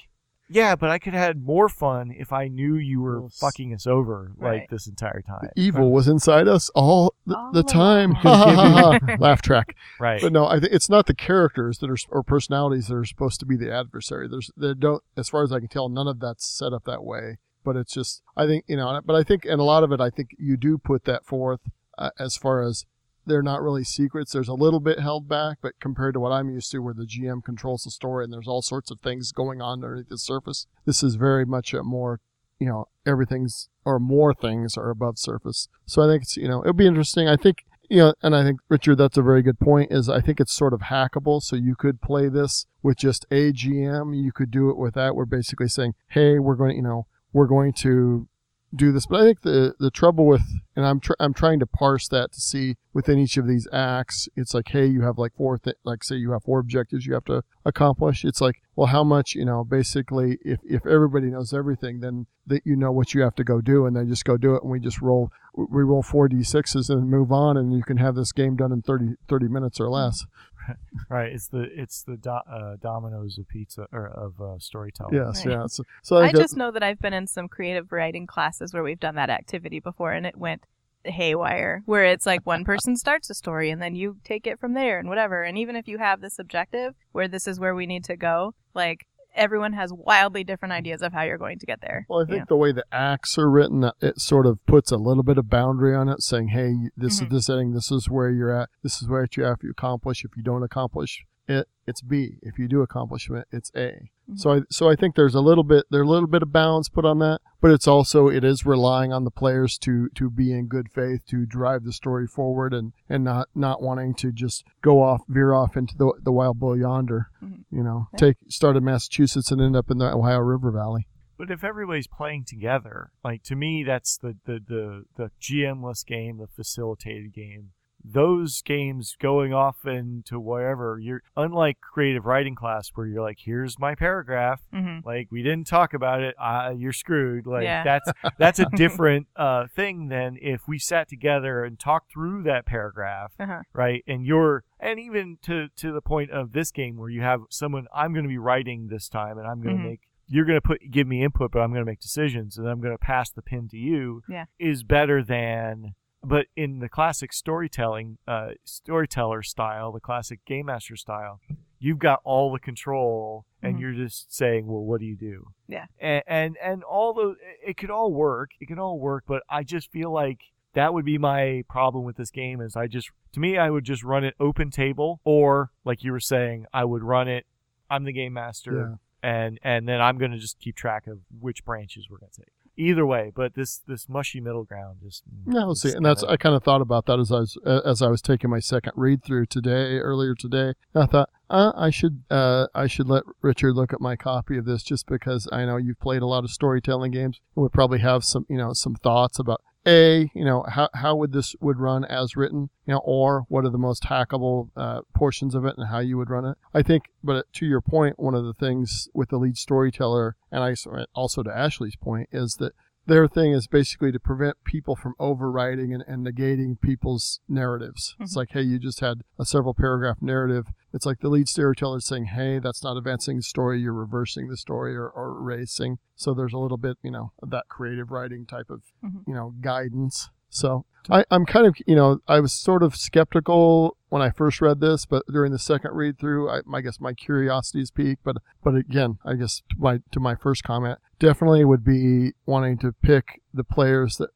yeah, but I could have had more fun if I knew you were Yes. fucking us over like this entire time. The evil was inside us all the, All the time. Laugh track. Right. But no, I think it's not the characters that are or personalities that are supposed to be the adversary. There's they don't, as far as I can tell, none of that's set up that way. But it's just, I think you know. But I think, and a lot of it, I think you do put that forth uh, as far as they're not really secrets. There's a little bit held back, but compared to what I'm used to, where the GM controls the story and there's all sorts of things going on underneath the surface, this is very much a more, you know, everything's or more things are above surface. So I think it's, you know, it'll be interesting. I think you know, and I think Richard, that's a very good point. Is I think it's sort of hackable, so you could play this with just a GM. You could do it with that. We're basically saying, hey, we're going, you know, we're going to do this. But I think the the trouble with, and I'm tr- I'm trying to parse that to see within each of these acts. It's like, hey, you have like four, th- like say you have four objectives you have to accomplish. It's like, well, how much, you know, basically, if if everybody knows everything, then that you know what you have to go do, and then just go do it, and we just roll, we roll four d6s and move on, and you can have this game done in 30, 30 minutes or less. right. It's the it's the do, uh, Domino's of pizza or of uh, storytelling. Yes, Right. yeah. So, so I, I just know that I've been in some creative writing classes where we've done that activity before and it went haywire where it's like one person starts a story and then you take it from there and whatever and even if you have this objective where this is where we need to go like everyone has wildly different ideas of how you're going to get there Well, I think the way the acts are written, uh, it sort of puts a little bit of boundary on it, saying, "Hey, this Mhm. is the setting. This is where you're at. This is what you have to accomplish. If you don't accomplish it, it's B. If you do accomplishment, it's A." Mhm. So, I so I think there's a little bit there a little bit of balance put on that, but it's also it is relying on the players to to be in good faith to drive the story forward and and not not wanting to just go off veer off into the the wild bull yonder. Mhm. You know, Yeah. take start in Massachusetts and end up in the Ohio River Valley. But if everybody's playing together, like to me, that's the the the, the GM-less game, the facilitated game. Those games going off into wherever you're, unlike creative writing class where you're like, here's my paragraph, hmm like we didn't talk about it, uh, you're screwed. Like Yeah. that's that's a different uh, thing than if we sat together and talked through that paragraph uh-huh. right and you're and even to to the point of this game where you have someone i'm going to be writing this time and i'm going to Mhm. make you're going to put give me input but i'm going to make decisions and i'm going to pass the pin to you Yeah. is better than but in the classic storytelling uh, storyteller style the classic game master style you've got all the control and Mhm. you're just saying well what do you do Yeah. and and, and all the it could all work it could all work but i just feel like that would be my problem with this game is i just to me i would just run it open table or like you were saying i would run it i'm the game master and and then i'm going to just keep track of which branches we're going to take either way but this this mushy middle ground just mm, Yeah, we'll see. And that's I kind of thought about that as I was as I was taking my second read through today earlier today. I thought uh, I should uh, I should let Richard look at my copy of this just because I know you've played a lot of storytelling games and would probably have some you know some thoughts about a you know how how would this would run as written you know or what are the most hackable uh, portions of it and how you would run it. I think, but to your point, one of the things with the lead storyteller and I also to Ashley's point is that their thing is basically to prevent people from overwriting and, and negating people's narratives. It's like, hey, you just had a several paragraph narrative. It's like the lead storyteller saying, hey, that's not advancing the story. You're reversing the story or, or erasing. So there's a little bit, you know, of that creative writing type of, Mhm. you know, guidance. So I, I'm kind of, you know, I was sort of skeptical when I first read this, but during the second read through, I, I guess my curiosity is piqued. But, but again, I guess to my to my first comment, definitely would be wanting to pick the players that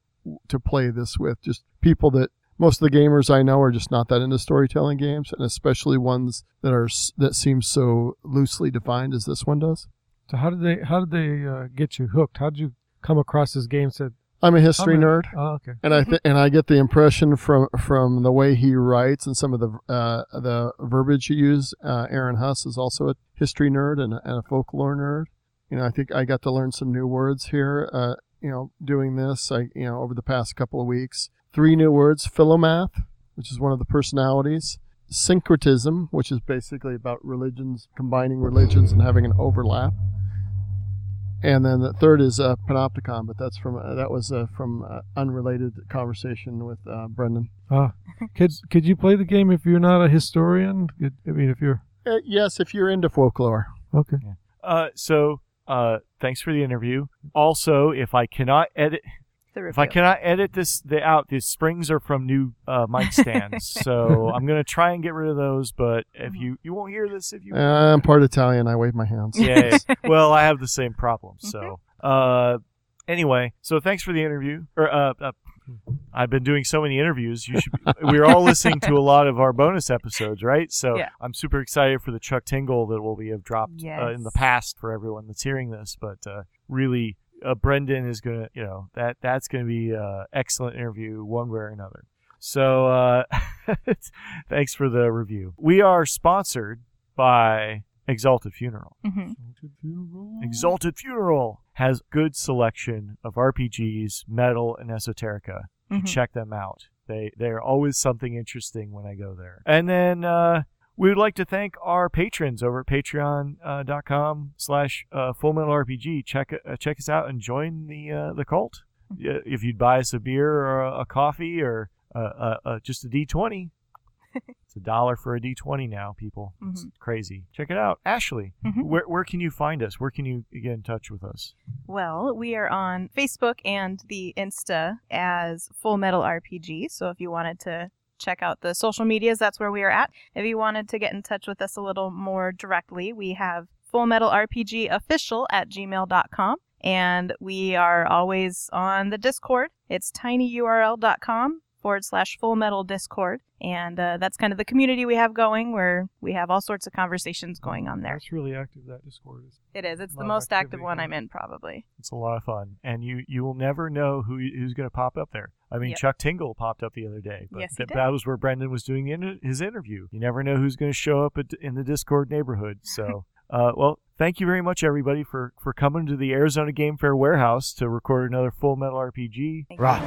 to play this with, just people that most of the gamers I know are just not that into storytelling games, and especially ones that are that seem so loosely defined as this one does. So how did they how did they uh, get you hooked? How did you come across this game? Said I'm a history I'm a- nerd. Oh, okay. and I th- and I get the impression from from the way he writes and some of the uh, the verbiage he used. Uh, Aaron Huss is also a history nerd and a, and a folklore nerd. You know, I think I got to learn some new words here. Uh, you know, doing this, I you know over the past couple of weeks, three new words: philomath, which is one of the personalities. Syncretism, which is basically about religions, combining religions and having an overlap. And then the third is uh, Panopticon, but that's from uh, that was uh, from uh, unrelated conversation with uh, Brendan. Ah, could could you play the game if you're not a historian? Could- I mean, if you're Uh, yes, if you're into folklore. okay. Uh, so uh, thanks for the interview. Also, if I cannot edit, The if I cannot edit this the out, these springs are from new uh, mic stands. so I'm gonna try and get rid of those. But if you you won't hear this if you Uh, I'm part Italian. I wave my hands. yeah. well, I have the same problem. So, uh, anyway, so thanks for the interview. Or, uh, uh, I've been doing so many interviews. You should. we're all listening to a lot of our bonus episodes, right? So Yeah. I'm super excited for the Chuck Tingle that will be have dropped uh, in the past for everyone that's hearing this. But uh, really, uh, Brendan is gonna, you know, that that's gonna be an excellent interview one way or another. So uh, thanks for the review. We are sponsored by Exalted Funeral. Mhm. Exalted Funeral has good selection of RPGs, metal, and esoterica. You Mhm. Check them out. They they're always something interesting when I go there. And then uh, we would like to thank our patrons over at patreon.com slash uh, full metal RPG. Check uh, check us out and join the uh, the cult. If you'd buy us a beer or a, a coffee or uh, uh, uh, just a D20, it's a dollar for a D20 now, people. It's crazy. Check it out. Ashley, Mhm. where, where can you find us? Where can you get in touch with us? Well, we are on Facebook and the Insta as Full Metal RPG. So if you wanted to check out the social medias, that's where we are at. If you wanted to get in touch with us a little more directly, we have Full Metal RPG official at gmail.com. And we are always on the Discord. It's tinyurl.com forward slash full metal discord. And uh, that's kind of the community we have going where we have all sorts of conversations going on there. It's really active. That Discord is. It is. It's the most active one I'm in, probably. It's a lot of fun, and you you will never know who who's going to pop up there. I mean, Yep. Chuck Tingle popped up the other day, but Yes, he th- did. that was where Brendan was doing inter- his interview. You never know who's going to show up at, in the Discord neighborhood. So, uh, well, thank you very much, everybody, for for coming to the Arizona Game Fair warehouse to record another Full Metal RPG. Thank you. Rah.